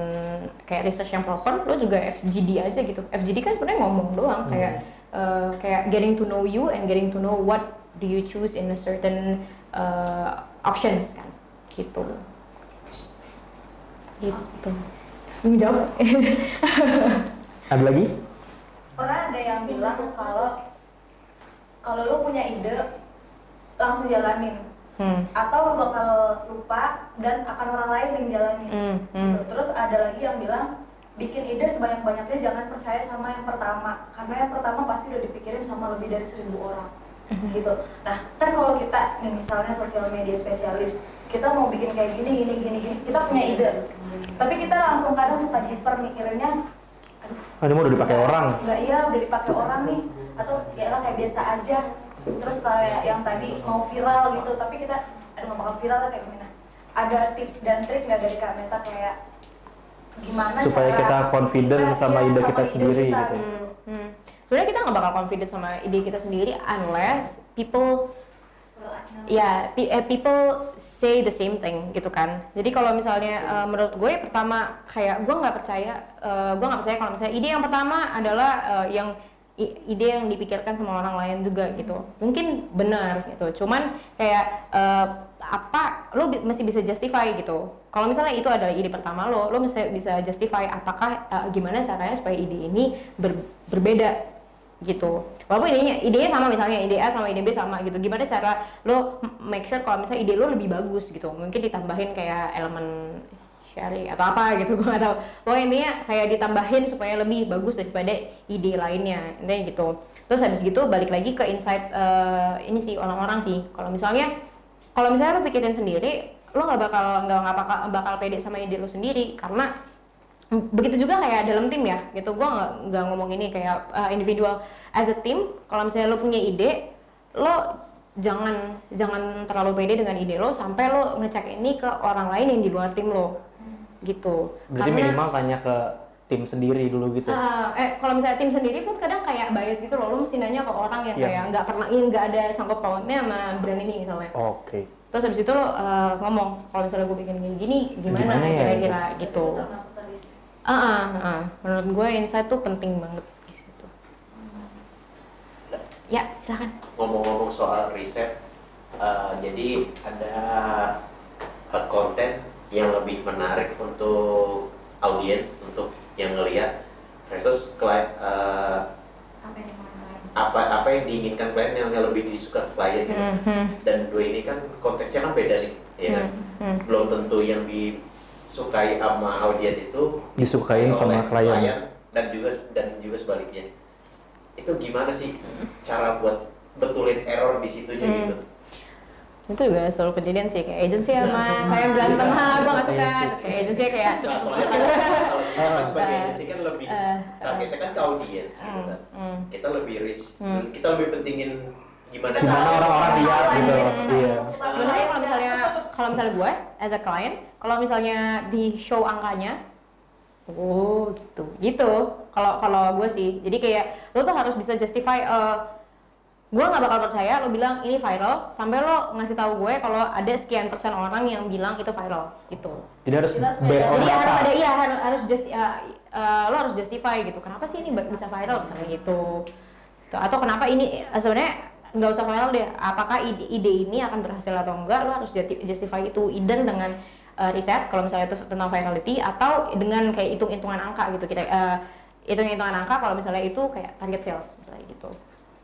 Speaker 3: kayak research yang proper lo juga FGD aja gitu. FGD kan sebenarnya ngomong doang hmm. kayak uh, kayak getting to know you and getting to know what do you choose in a certain uh, options kan. Gitu. Gitu mau jawab
Speaker 1: ada lagi
Speaker 4: pernah ada yang bilang kalau kalau lu punya ide langsung jalanin hmm. atau lu bakal lupa dan akan orang lain yang jalanin hmm. Hmm. Gitu. terus ada lagi yang bilang bikin ide sebanyak-banyaknya jangan percaya sama yang pertama karena yang pertama pasti udah dipikirin sama lebih dari seribu orang hmm. gitu nah kan kalau kita nih misalnya sosial media spesialis kita mau bikin kayak gini gini gini gini. Kita punya ide. Tapi kita langsung kadang suka jiper mikirinnya
Speaker 1: aduh udah dipakai orang.
Speaker 4: enggak iya udah dipakai orang nih. Atau ya kayak biasa aja. Terus kayak yang tadi mau viral gitu. Tapi kita aduh nggak bakal viral lah kayak gimana ada tips dan trik nggak dari Kak Meta kayak gimana
Speaker 1: supaya
Speaker 4: cara,
Speaker 1: kita confident
Speaker 4: iya,
Speaker 1: sama ide
Speaker 4: sama
Speaker 1: kita
Speaker 4: ide
Speaker 1: sendiri
Speaker 4: kita,
Speaker 1: gitu.
Speaker 3: Hmm, hmm. Sebenarnya kita nggak bakal confident sama ide kita sendiri unless people ya yeah, people say the same thing gitu kan. Jadi kalau misalnya uh, menurut gue pertama kayak gue nggak percaya uh, gue nggak percaya kalau misalnya ide yang pertama adalah uh, yang ide yang dipikirkan sama orang lain juga gitu. Mungkin benar gitu. Cuman kayak uh, apa lo masih bisa justify gitu. Kalau misalnya itu adalah ide pertama lo lo bisa bisa justify apakah uh, gimana caranya supaya ide ini ber, berbeda gitu. Walaupun idenya idenya sama misalnya ide A sama ide B sama gitu. Gimana cara lo make sure kalau misalnya ide lo lebih bagus gitu. Mungkin ditambahin kayak elemen sharing atau apa gitu gue gak tau pokoknya intinya kayak ditambahin supaya lebih bagus daripada ide lainnya intinya gitu. Terus habis gitu balik lagi ke insight uh, ini sih orang-orang sih. Kalau misalnya kalau misalnya lo pikirin sendiri lo nggak bakal nggak bakal bakal pede sama ide lo sendiri. Karena begitu juga kayak dalam tim ya gitu. Gue nggak nggak ngomong ini kayak uh, individual. As a team kalau misalnya lo punya ide lo jangan jangan terlalu pede dengan ide lo sampai lo ngecek ini ke orang lain yang di luar tim lo gitu.
Speaker 1: Berarti Karena, minimal tanya ke tim sendiri dulu gitu?
Speaker 3: Uh, eh kalau misalnya tim sendiri pun kadang kayak bias gitu loh. Lo mesti nanya ke orang yang yeah. kayak nggak pernah nggak ada sangkut pautnya sama brand ini misalnya.
Speaker 1: Oke. Okay.
Speaker 3: terus habis itu lo uh, ngomong kalau misalnya gue bikin kayak gini gimana, ya, kira-kira? Ya, gitu ah uh, uh, uh. menurut gue insight tuh penting banget di situ ya silahkan
Speaker 6: ngomong-ngomong soal riset uh, jadi ada konten yang lebih menarik untuk audiens untuk yang ngelihat versus klien uh, apa apa yang diinginkan klien yang lebih disuka klien gitu. Mm -hmm. dan dua ini kan konteksnya kan beda nih ya kan mm -hmm. belum tentu yang di disukai sama audiens itu
Speaker 1: disukain sama klien. klien
Speaker 6: dan juga dan juga sebaliknya itu gimana sih cara buat betulin error di situnya hmm. gitu
Speaker 3: itu juga selalu kejadian sih kayak agensi sama iya. kayak berantem ha gue gak suka terus kayak agensi kayak
Speaker 6: soalnya kan kalau sebagai agensi kan lebih uh, targetnya kan ke audiens gitu hmm, kan hmm. kita lebih rich hmm. kita lebih pentingin gimana
Speaker 1: gimana orang-orang lihat gitu
Speaker 3: iya sebenarnya kalau misalnya kalau misalnya gue as a client kalau misalnya di show angkanya oh gitu. Gitu. Kalau kalau gue sih. Jadi kayak lo tuh harus bisa justify uh, gue nggak bakal percaya lo bilang ini viral sampai lo ngasih tahu gue kalau ada sekian persen orang yang bilang itu viral gitu.
Speaker 1: Jadi harus based
Speaker 3: on jadi harus ada iya harus harus just uh, uh, lo harus justify gitu. Kenapa sih ini bisa viral misalnya gitu? Atau kenapa ini sebenarnya nggak usah viral deh. Apakah ide, ide ini akan berhasil atau enggak lo harus justify itu either dengan uh, riset kalau misalnya itu tentang virality atau dengan kayak hitung-hitungan angka gitu kita uh, hitung-hitungan angka kalau misalnya itu kayak target sales misalnya gitu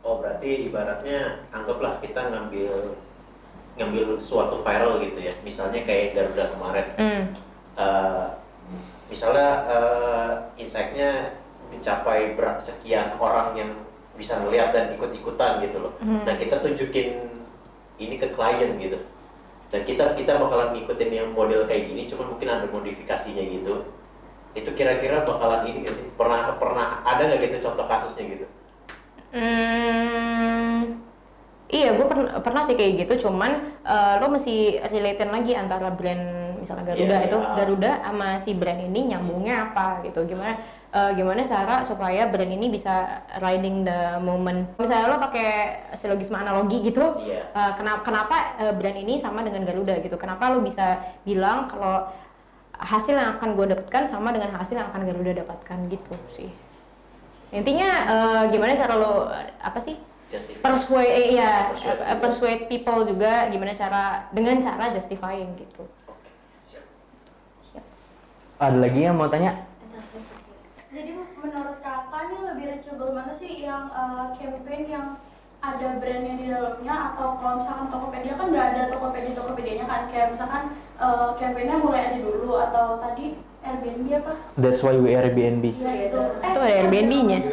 Speaker 6: oh berarti ibaratnya anggaplah kita ngambil ngambil suatu viral gitu ya misalnya kayak Garuda kemarin mm. uh, misalnya uh, insightnya mencapai sekian orang yang bisa ngeliat dan ikut-ikutan gitu loh. Hmm. Nah kita tunjukin ini ke klien gitu. Dan kita kita bakalan ngikutin yang model kayak gini, cuma mungkin ada modifikasinya gitu. itu kira-kira bakalan ini gak sih? Pernah pernah ada nggak gitu contoh kasusnya gitu?
Speaker 3: Hmm, iya, gue pernah pernah sih kayak gitu. Cuman uh, lo mesti relatein lagi antara brand misalnya Garuda
Speaker 6: Iya,
Speaker 3: itu
Speaker 6: iya.
Speaker 3: Garuda sama si brand ini nyambungnya apa gitu. Gimana uh, gimana cara supaya brand ini bisa riding the moment. Misalnya lo pakai silogisme analogi gitu.
Speaker 6: Iya.
Speaker 3: uh, kenapa kenapa uh, brand ini sama dengan Garuda gitu? Kenapa lo bisa bilang kalau hasil yang akan gue dapatkan sama dengan hasil yang akan Garuda dapatkan gitu sih. Intinya eh, gimana cara lo eh, apa sih
Speaker 6: Justify.
Speaker 3: persuade eh, ya
Speaker 6: Persuade
Speaker 3: eh, persuade people juga gimana cara dengan cara justifying gitu.
Speaker 1: Ada lagi yang mau tanya?
Speaker 7: Jadi menurut kakak nih lebih reachable mana sih yang uh, campaign yang ada brandnya di dalamnya atau kalau misalkan Tokopedia kan nggak ada Tokopedia Tokopedianya kan kayak misalkan uh, campaignnya mulai aja dulu atau tadi Airbnb apa?
Speaker 1: That's why we Airbnb.
Speaker 7: Iya itu.
Speaker 3: Itu ada Airbnb-nya.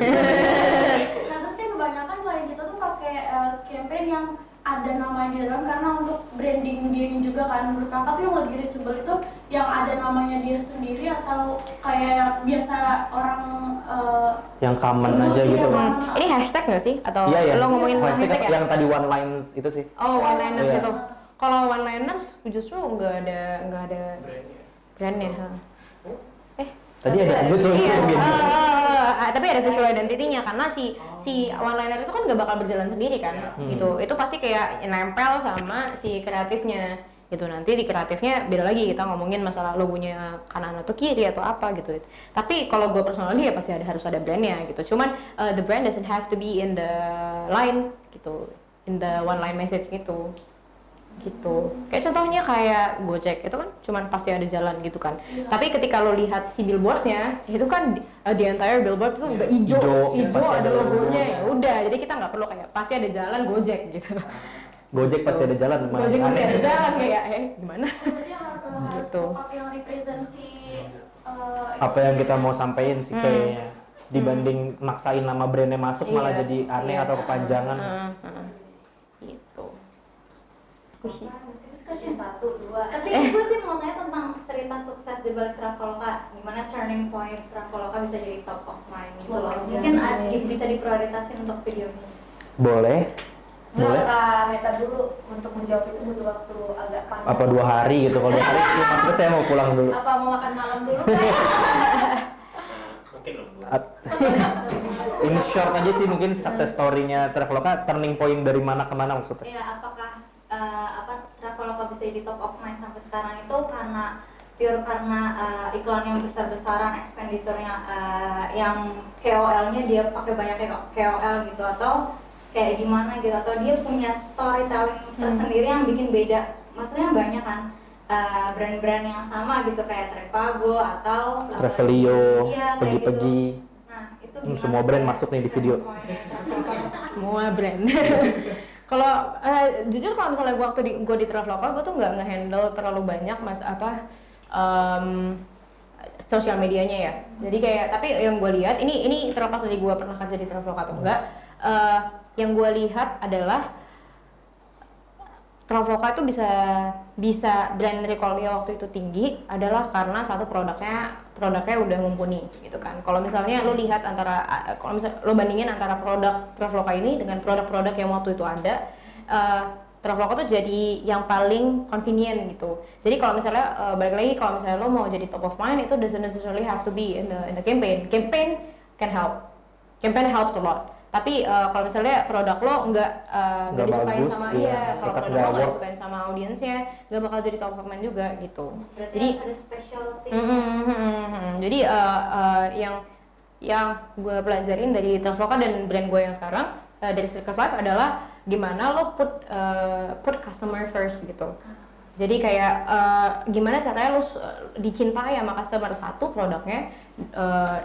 Speaker 7: Nah terus kan kebanyakan klien kita tuh pakai uh, campaign yang ada namanya di dalam karena untuk branding diri juga kan menurut kakak tuh yang lebih reachable itu yang ada namanya dia sendiri atau kayak yang biasa orang uh,
Speaker 1: Yang common
Speaker 7: sebut,
Speaker 1: aja gitu.
Speaker 7: common.
Speaker 3: Hmm, Ini hashtag nggak sih atau
Speaker 1: Iya ya.
Speaker 3: lo ngomongin
Speaker 1: Hashtag
Speaker 3: hashtag ya?
Speaker 1: yang tadi one lines itu sih.
Speaker 3: Oh one liners
Speaker 1: Iya.
Speaker 3: gitu. Kalau one liners justru nggak ada nggak ada
Speaker 5: brandnya
Speaker 3: brandnya. ha.
Speaker 1: Tadi ada gitu.
Speaker 3: Iya,
Speaker 1: gitu.
Speaker 3: eh, eh, eh, tapi ada visual identity-nya karena si si one liner itu kan nggak bakal berjalan sendiri kan,
Speaker 1: Hmm.
Speaker 3: gitu. Itu pasti kayak nempel sama si kreatifnya, gitu. Nanti di kreatifnya beda lagi kita ngomongin masalah logonya kanan atau kiri atau apa gitu. Tapi kalau gue personally ya pasti ada harus ada brandnya gitu. Cuman eh, the brand doesn't have to be in the line gitu, in the one line message gitu gitu kayak contohnya kayak Gojek itu kan cuman pasti ada jalan gitu kan tapi ketika lo lihat si billboardnya itu kan uh, the entire billboard itu udah hijau
Speaker 1: Hijau,
Speaker 3: hijau
Speaker 1: pasti
Speaker 3: ada logonya ya udah jadi kita nggak perlu kayak pasti ada jalan Gojek gitu
Speaker 1: Gojek pasti ada jalan. mana
Speaker 3: Gojek pasti ada jalan kayak eh gimana
Speaker 7: harus,
Speaker 3: Gitu.
Speaker 7: pop-up yang represent si uh,
Speaker 1: Apa yang kita mau sampaikan sih
Speaker 3: Hmm.
Speaker 1: kayaknya dibanding maksain nama brandnya masuk malah
Speaker 3: Iya,
Speaker 1: jadi aneh
Speaker 3: iya.
Speaker 1: atau kepanjangan.
Speaker 3: Heeh, heeh. gitu
Speaker 4: Discussion satu dua. Tapi gue sih mau tanya tentang cerita sukses di balik Traveloka. Gimana turning point Traveloka bisa jadi top of mind gitu loh. Mungkin bisa diprioritasin untuk videonya.
Speaker 1: Boleh.
Speaker 8: Nggak,
Speaker 1: Boleh.
Speaker 8: Kak Meta dulu untuk menjawab itu butuh waktu agak panjang.
Speaker 1: Apa dua hari gitu? Kalau dua hari sih maksudnya saya mau pulang dulu.
Speaker 8: Apa mau makan malam dulu?
Speaker 6: Nah, mungkin
Speaker 1: In short aja sih mungkin success story-nya Traveloka turning point dari mana ke mana maksudnya?
Speaker 4: Ya, apakah eh, apa Traveloka bisa jadi top of mind sampai sekarang itu karena pure karena eh, iklan yang besar-besaran, expenditure-nya eh, yang KOL-nya dia pakai banyak KOL gitu atau kayak gimana gitu atau dia punya storytelling tersendiri yang bikin beda. Maksudnya banyak kan brand-brand yang sama gitu kayak Trepago atau
Speaker 1: Travelio,
Speaker 4: Iya, kayak
Speaker 1: pergi-pergi.
Speaker 4: gitu. Nah, itu
Speaker 1: Hmm, semua brand masuk nih di video.
Speaker 3: semua brand kalau eh, jujur kalau misalnya gue waktu di gue di Traveloka gue tuh nggak ngehandle terlalu banyak mas apa em, sosial medianya ya. Jadi kayak tapi yang gue lihat ini ini terlepas dari gue pernah kerja di Traveloka atau enggak eh, yang gue lihat adalah Traveloka itu bisa bisa brand recall-nya waktu itu tinggi adalah karena satu produknya produknya udah mumpuni gitu kan. Kalau misalnya lo lihat antara kalau misalnya lo bandingin antara produk Traveloka ini dengan produk-produk yang waktu itu ada eh, Traveloka tuh jadi yang paling convenient gitu. Jadi kalau misalnya eh, balik lagi kalau misalnya lo mau jadi top of mind itu doesn't necessarily have to be in the in the campaign. Campaign can help. Campaign helps a lot. Tapi eh, kalau misalnya produk lo nggak eh, nggak disukain
Speaker 1: bagus,
Speaker 3: sama
Speaker 1: iya,
Speaker 3: iya, kalau produk
Speaker 1: nggak
Speaker 3: lo nggak disukain sama audiensnya, nggak bakal jadi top of mind juga gitu.
Speaker 4: Berarti
Speaker 3: Jadi
Speaker 4: harus ada specialty.
Speaker 3: Mm, mm, mm, mm, mm. Jadi uh, uh, yang yang gue pelajarin dari Traveloka dan brand gue yang sekarang uh, dari Circle Life adalah gimana lo put uh, put customer first gitu. Jadi kayak uh, gimana caranya lo dicintai sama customer satu produknya uh,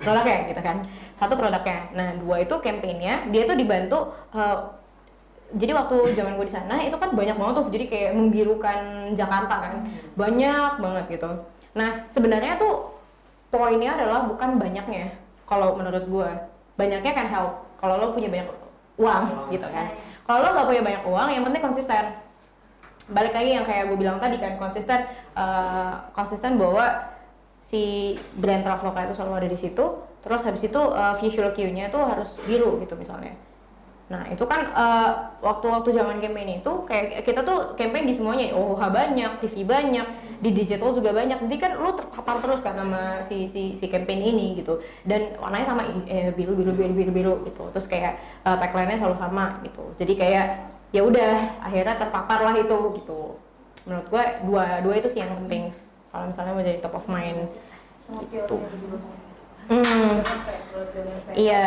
Speaker 3: produknya gitu kan satu produknya. Nah dua itu campaignnya dia tuh dibantu uh, jadi waktu zaman gue di sana itu kan banyak banget tuh jadi kayak membirukan Jakarta kan. Banyak banget gitu. Nah sebenarnya tuh poinnya adalah bukan banyaknya kalau menurut gue banyaknya kan help kalau lo punya banyak uang gitu kan. kalau lo nggak punya banyak uang yang penting konsisten. Balik lagi yang kayak gue bilang tadi kan konsisten eh, konsisten bahwa si brand Traveloka itu selalu ada di situ terus habis itu uh, visual cue-nya itu harus biru gitu misalnya Nah itu kan uh, waktu-waktu zaman campaign itu kayak kita tuh campaign di semuanya OOH banyak, TV banyak, di digital juga banyak. Jadi kan lu terpapar terus kan sama si si si campaign ini gitu. Dan warnanya sama eh, biru biru biru biru biru gitu. Terus kayak uh, tagline-nya selalu sama gitu. Jadi kayak ya udah akhirnya terpapar lah itu gitu. Menurut gua dua dua itu sih yang penting. Kalau misalnya mau jadi top of mind. gitu. Hmm. Iya.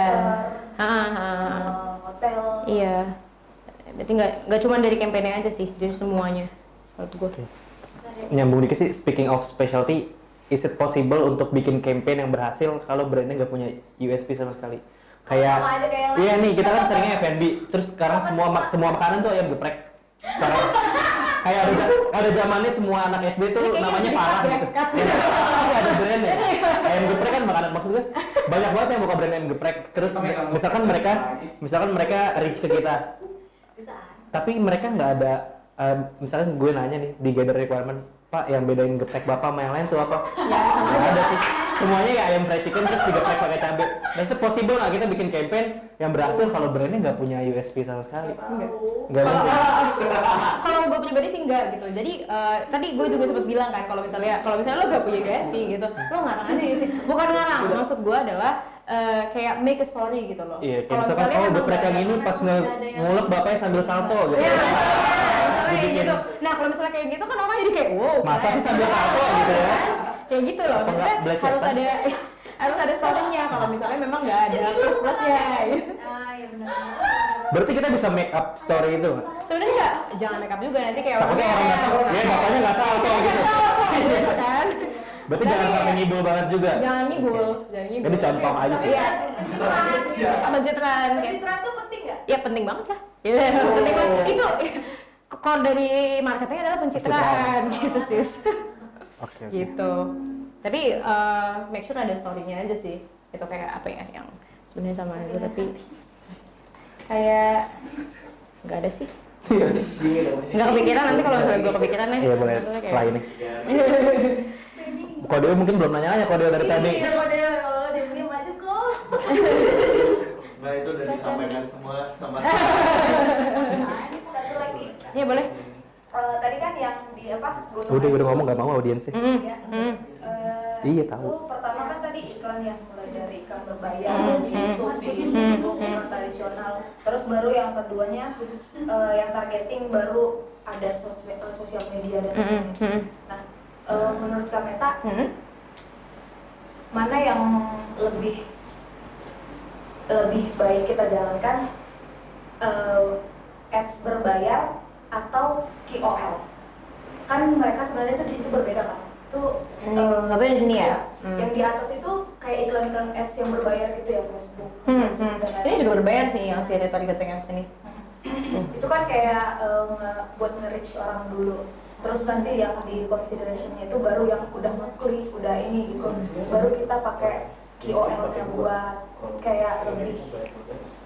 Speaker 8: Hotel.
Speaker 3: Iya. Berarti nggak nggak cuma dari kampanye aja sih, jadi semuanya. Menurut gue. Okay.
Speaker 1: Nyambung dikit sih, speaking of specialty, is it possible untuk bikin campaign yang berhasil kalau brandnya nggak punya USP sama sekali? Kayak,
Speaker 8: sama aja kayak yang
Speaker 1: iya nih kita kan seringnya F&B, terus sekarang semua mak semua makanan tuh ayam geprek. Sekarang kayak ada ada zamannya semua anak SD tuh namanya
Speaker 3: ya,
Speaker 1: gitu.
Speaker 3: kan?
Speaker 1: Iya, ada brandnya. Ayam geprek kan makanan maksud gue banyak banget yang buka brand ayam geprek. Terus misalkan mereka misalkan mereka reach ke kita,
Speaker 8: Bisa.
Speaker 1: tapi mereka nggak ada eh, misalkan gue nanya nih di gather requirement pak yang bedain geprek bapak sama yang lain tuh apa
Speaker 3: Ya, sama aja.
Speaker 1: ada sih semuanya ya ayam fried chicken terus digeprek pakai cabai nah itu possible nggak kita bikin campaign yang berhasil kalau brandnya nggak punya USP sama sekali
Speaker 3: Enggak.
Speaker 1: nggak
Speaker 3: Kalau gue pribadi sih enggak gitu. Jadi eh, tadi gue juga sempat bilang kan kalau misalnya kalau misalnya lo gak punya USP gitu, lo ngarang aja USP. Bukan ngarang, maksud gue adalah eh, kayak make a story gitu loh.
Speaker 1: iya kayak
Speaker 3: Kalau
Speaker 1: misalkan oh geprek
Speaker 3: nggak
Speaker 1: yang ini pas nge ngulek bapaknya sambil salto gitu
Speaker 3: Ya, misalnya kayak gitu. Nah kalau misalnya kayak gitu kan orang jadi kayak wow.
Speaker 1: masa sih sambil salto gitu ya
Speaker 3: kayak gitu loh. Maksudnya
Speaker 1: nggak belajar,
Speaker 3: harus
Speaker 1: kan?
Speaker 3: ada harus ada story-nya. Kalau misalnya memang nggak ada plus plusnya. Gitu.
Speaker 8: Ah, iya benar.
Speaker 1: berarti kita bisa make up story itu nggak?
Speaker 3: Sebenarnya nggak, jangan makeup juga nanti kayak
Speaker 1: takutnya orang datang ya bapaknya nggak salto gitu
Speaker 3: gitu kan.
Speaker 1: berarti
Speaker 3: Tapi-
Speaker 1: jangan sampai ngibul banget juga
Speaker 3: Jangan ngibul, jangan ngibul.
Speaker 1: Jadi contoh aja sih.
Speaker 3: Iya.
Speaker 8: Pencitraan.
Speaker 3: Pencitraan.
Speaker 8: Pencitraan tuh penting nggak?
Speaker 3: Ya penting banget lah. Iya, penting banget. Itu core dari marketing adalah pencitraan gitu sis.
Speaker 1: oke oke
Speaker 3: gitu. Tapi eh, make sure ada story-nya aja sih. Itu kayak apa ya yang sebenarnya sama aja tapi kayak nggak ada sih. Nggak kepikiran nanti kalau misalnya gue kepikiran ya.
Speaker 1: Iya boleh setelah ini. Kode mungkin belum nanya-nanya kode dari tadi.
Speaker 8: Iya, model oh, dia dia maju kok.
Speaker 2: Nah itu udah disampaikan semua sama
Speaker 8: Satu lagi.
Speaker 3: Iya boleh.
Speaker 8: Eh, tadi kan yang di apa?
Speaker 1: Udah udah ngomong nggak mau audiensnya.
Speaker 3: Mm,
Speaker 8: ya.
Speaker 3: mm.
Speaker 8: Eh,
Speaker 1: Iya, tahu.
Speaker 8: Itu pertama kan tadi iklan yang mulai dari iklan berbayar,
Speaker 3: Hmm,
Speaker 8: di YouTube, di Facebook,
Speaker 3: hmm.
Speaker 8: iklan tradisional. Terus baru yang keduanya eh, yang targeting baru ada sosial media dan
Speaker 3: Mm, mm,
Speaker 8: lain-lain.
Speaker 3: mm,
Speaker 8: Nah, eh, menurut Kameta
Speaker 3: mm.
Speaker 8: mana yang lebih lebih baik kita jalankan eh, ads berbayar atau KOL? Kan mereka sebenarnya itu di situ berbeda kan? Itu
Speaker 3: Hmm,
Speaker 8: eh,
Speaker 3: satunya di sini ya?
Speaker 8: iya.
Speaker 3: Hmm.
Speaker 8: Yang di atas itu kayak iklan-iklan ads yang berbayar gitu ya Facebook.
Speaker 3: Hmm, hmm. Ini juga berbayar sih yang si ada targeting apps ini.
Speaker 8: itu kan kayak buat nge-reach orang dulu terus nanti yang di considerationnya itu baru yang udah ngeklik udah ini gitu baru kita pakai KOL nya buat kayak lebih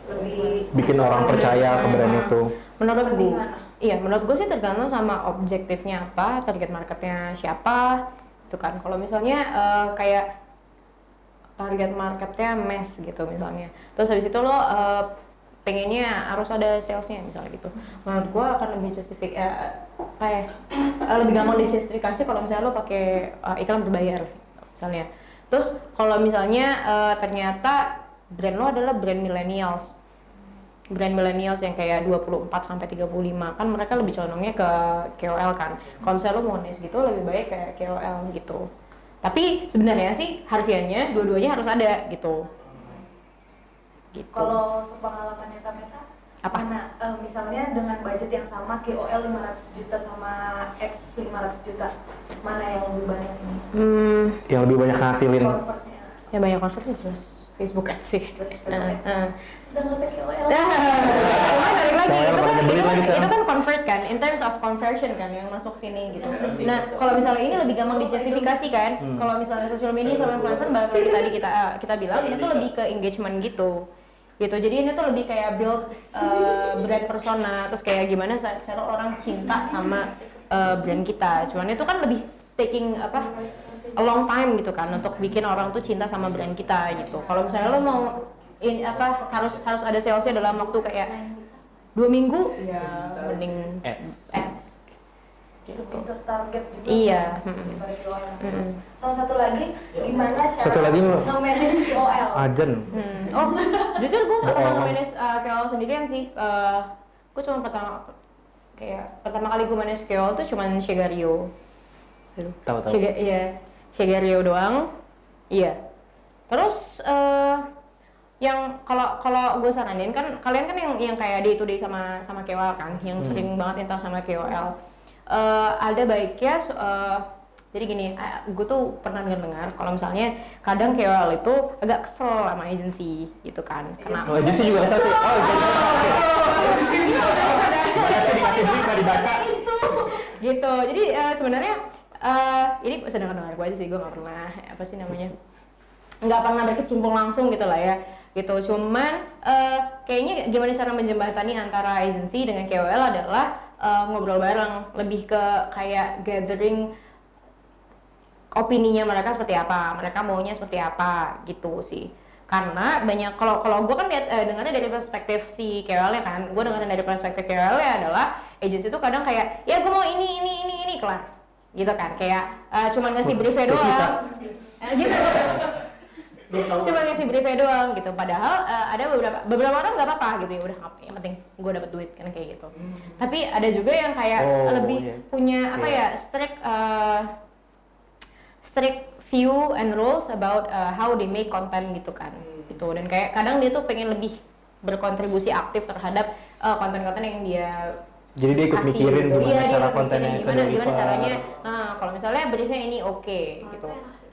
Speaker 8: lebih
Speaker 1: Bikin orang percaya ke brand itu.
Speaker 3: Menurut gue, iya menurut gue sih tergantung sama objektifnya apa, target marketnya siapa, itu kan. Kalau misalnya eh, kayak target marketnya mass gitu misalnya, terus habis itu lo eh, pengennya harus ada salesnya misalnya gitu. Menurut gue akan lebih justifik, eh, kayak eh, lebih gampang dijustifikasi kalau misalnya lo pakai eh, iklan berbayar misalnya. Terus kalau misalnya eh, ternyata brand lo adalah brand millennials, brand millennials yang kayak 24 sampai 35 kan mereka lebih condongnya ke KOL kan. Kalau misalnya lo mau gitu lebih baik kayak KOL gitu. Tapi sebenarnya sih harfiahnya dua-duanya harus ada gitu. Gitu.
Speaker 8: kalau sepengalamannya Kameta
Speaker 3: Apa?
Speaker 8: mana eh, misalnya dengan budget yang sama KOL 500 juta sama X 500 juta mana yang lebih banyak ini
Speaker 3: Hmm,
Speaker 1: Yang lebih banyak ngasilin.
Speaker 8: convertnya
Speaker 3: ya banyak convertnya jelas Facebook ads sih. Nah, nah.
Speaker 8: udah nggak usah KOL
Speaker 3: balik lagi itu kan itu kan, itu kan convert kan in terms of conversion kan yang masuk sini gitu. Nah kalau misalnya ini lebih gampang dijustifikasi kan.
Speaker 1: Hmm.
Speaker 3: Kalau misalnya social media sama influencer balik lagi tadi kita kita bilang ini tuh lebih ke engagement gitu. Gitu. Jadi ini tuh lebih kayak build uh, brand persona terus kayak gimana cara orang cinta sama uh, brand kita. Cuman itu kan lebih taking apa a long time gitu kan untuk bikin orang tuh cinta sama brand kita gitu. Kalau misalnya lo mau in, apa harus harus ada salesnya dalam waktu kayak dua minggu ya mending
Speaker 1: Ads.
Speaker 3: Ads
Speaker 8: lebih ke target juga
Speaker 3: Iya,
Speaker 8: kan,
Speaker 3: mm-mm.
Speaker 8: daripada KOL.
Speaker 3: Mm-mm.
Speaker 8: Terus sama satu lagi gimana cara
Speaker 1: Satu lagi
Speaker 8: nge-manage KOL
Speaker 1: Ajen.
Speaker 3: Hmm. Oh, jujur gue gak pernah
Speaker 1: Bohong.
Speaker 3: manage uh, KOL sendirian sih. Uh, gue cuma pertama kayak pertama kali gue manage KOL tuh cuma Shegario. Aduh.
Speaker 1: Tahu tahu.
Speaker 3: Shega, iya, Shegario doang. Iya. Terus uh, yang kalau kalau gue saranin kan kalian kan yang yang kayak day to day sama sama KOL kan, yang
Speaker 1: Hmm.
Speaker 3: sering banget interaksi sama KOL. Uh, ada baiknya uh, jadi gini, gue tuh pernah dengar-dengar kalau misalnya kadang KOL itu agak kesel sama agency gitu kan. Karena
Speaker 1: Oh, agensi juga kesel sih. Oh, jadi Gimana sih dikasih duit nggak dibaca?
Speaker 3: gitu. Jadi eh, sebenarnya eh ini sedang dengar gue aja sih, gue nggak pernah apa sih namanya nggak pernah berkecimpung langsung gitu lah ya gitu cuman eh, kayaknya gimana cara menjembatani antara agency dengan KOL adalah eh, ngobrol bareng. Lebih ke kayak gathering opininya mereka seperti apa mereka maunya seperti apa gitu sih. Karena banyak kalau kalau gue kan lihat eh, dengarnya dari perspektif si KOL ya kan. Gue dengarnya dari perspektif KOL ya adalah agency itu kadang kayak ya gue mau ini ini ini ini kelar. Gitu kan kayak eh, cuman ngasih briefnya doang. Gitu cuma ngasih briefnya doang gitu. Padahal eh, ada beberapa beberapa orang nggak apa-apa gitu. Ya udah yang penting gue dapet duit kan kayak gitu. Tapi ada juga yang kayak
Speaker 1: Oh,
Speaker 3: lebih
Speaker 1: iya.
Speaker 3: punya apa
Speaker 1: Iya.
Speaker 3: ya strict eh, strict view and rules about uh, how they make content gitu kan. Gitu. Dan kayak kadang dia tuh pengen lebih berkontribusi aktif terhadap uh, konten-konten yang dia
Speaker 1: Jadi dia ikut
Speaker 3: kasih
Speaker 1: mikirin
Speaker 3: gitu.
Speaker 1: gimana
Speaker 3: Iya, dia
Speaker 1: cara kontennya
Speaker 3: gimana gimana caranya nah kalau misalnya briefnya ini oke gitu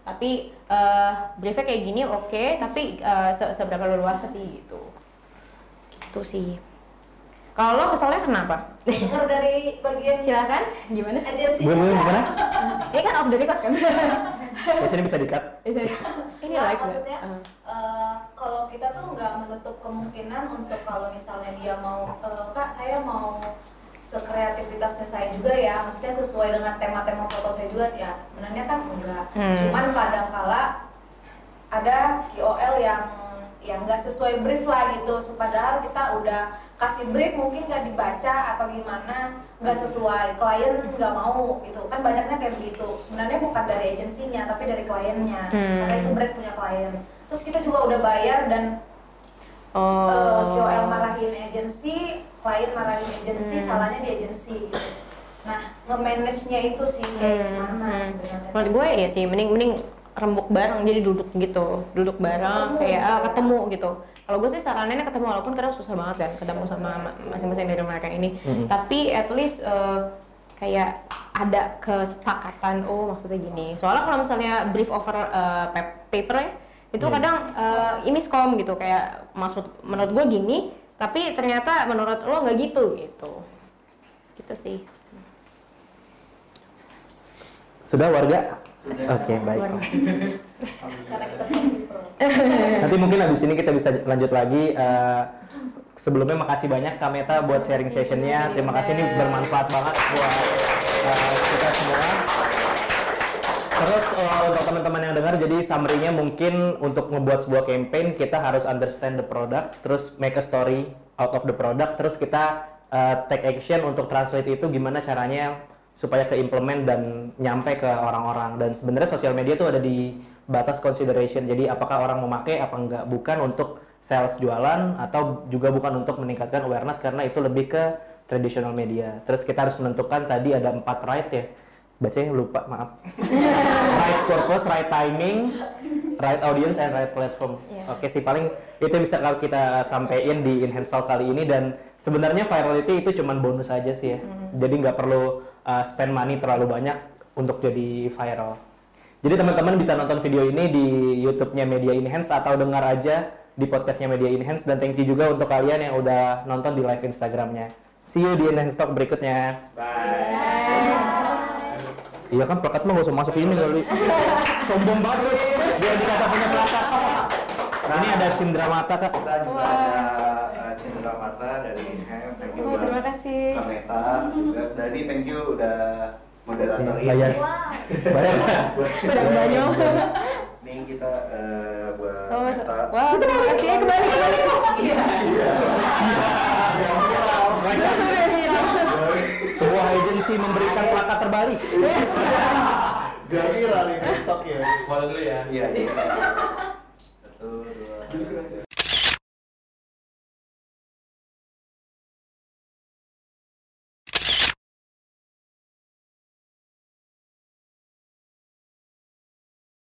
Speaker 3: tapi uh, briefnya kayak gini oke tapi uh, se- seberapa luas sih gitu gitu sih kalau lo keselnya kenapa
Speaker 8: dengar dari bagian
Speaker 3: silakan gimana
Speaker 8: agensi
Speaker 1: Gue gue gimana?
Speaker 3: ini kan off the record kan
Speaker 1: sini bisa dikat.
Speaker 3: Bisa. ini
Speaker 8: Nggak,
Speaker 3: live
Speaker 8: maksudnya
Speaker 3: Uh.
Speaker 8: eh, kalau kita tuh nggak menutup kemungkinan untuk kalau misalnya dia mau eh, kak saya mau sekreativitasnya saya juga ya maksudnya sesuai dengan tema-tema foto saya juga ya sebenarnya kan enggak.
Speaker 3: Hmm.
Speaker 8: cuman kadang kala ada KOL yang yang nggak sesuai brief lah gitu. Padahal kita udah kasih brief mungkin nggak dibaca atau gimana nggak sesuai. Klien nggak mau gitu. Kan banyaknya kayak begitu. Sebenarnya bukan dari agensinya tapi dari kliennya.
Speaker 3: Hmm.
Speaker 8: karena itu brand punya klien. Terus kita juga udah bayar dan
Speaker 3: oh.
Speaker 8: eh, KOL marahin agensi klien marahin agensi
Speaker 3: Hmm.
Speaker 8: salahnya di agensi gitu nah nge-manage-nya itu sih kayak
Speaker 3: Hmm,
Speaker 8: gimana
Speaker 3: hmm.
Speaker 8: sebenarnya
Speaker 3: Menurut gue ya sih, mending mending rembuk bareng jadi duduk gitu, duduk bareng
Speaker 8: Ketemu
Speaker 3: kayak ah,
Speaker 8: ya.
Speaker 3: ketemu gitu. Kalau gue sih saraninnya ketemu walaupun kadang susah banget kan ketemu sama ma- masing-masing dari mereka ini.
Speaker 1: Mhm.
Speaker 3: Tapi at least eh, kayak ada kesepakatan oh maksudnya gini. Soalnya kalau misalnya brief over eh, pap- paper itu
Speaker 1: Hmm.
Speaker 3: kadang eh, ini miskom gitu kayak maksud menurut gue gini tapi ternyata menurut lo nggak gitu gitu. Gitu sih.
Speaker 1: Sudah warga? Oke, baik.
Speaker 8: Punya pro
Speaker 1: Nanti mungkin habis ini kita bisa lanjut lagi. Eh, sebelumnya makasih banyak Kak Meta buat sharing sessionnya. Terima kasih ini bermanfaat banget buat eh, kita semua. Terus eh, untuk teman-teman yang dengar, jadi summary-nya mungkin untuk ngebuat sebuah campaign kita harus understand the product, terus make a story out of the product, terus kita eh, take action untuk translate itu gimana caranya supaya ke implement dan nyampe ke orang-orang. Dan sebenarnya sosial media tuh ada di batas consideration. Jadi apakah orang memakai apa enggak bukan untuk sales jualan atau juga bukan untuk meningkatkan awareness karena itu lebih ke traditional media. Terus kita harus menentukan tadi ada empat right ya. Bacanya lupa, maaf. right purpose, right timing, right audience, and right platform.
Speaker 3: Iya.
Speaker 1: Oke sih, paling itu yang bisa kalau kita sampaikan di Enhance Talk kali ini dan sebenarnya virality itu cuman bonus aja sih ya. Jadi nggak perlu uh, spend money terlalu banyak untuk jadi viral. Jadi teman-teman bisa nonton video ini di YouTube-nya Media Enhance atau dengar aja di podcastnya Media Enhance dan thank you juga untuk kalian yang udah nonton di live Instagramnya. See you di Enhance Talk berikutnya. Iya kan plakat mah gak usah masuk ini kali. Sombong banget lu. Biar dikata punya plakat. Ini ada Cindra Mata kak.
Speaker 2: Kita juga ada uh, Cindra Mata dari Enhance. Thank you
Speaker 3: Oh, terima kasih.
Speaker 2: Kak Meta juga. Dani thank you udah moderator
Speaker 1: Iya, bayar.
Speaker 2: ini.
Speaker 4: Wow.
Speaker 1: Bayar
Speaker 3: Udah banyak.
Speaker 2: Nih kita eh, buat
Speaker 3: Oh, wah, terima kasih kembali kembali.
Speaker 2: Iya.
Speaker 1: masih memberikan plakat terbalik.
Speaker 2: Gak viral ini stok ya.
Speaker 5: Follow dulu ya.
Speaker 2: Iya, iya. Satu, dua, tiga.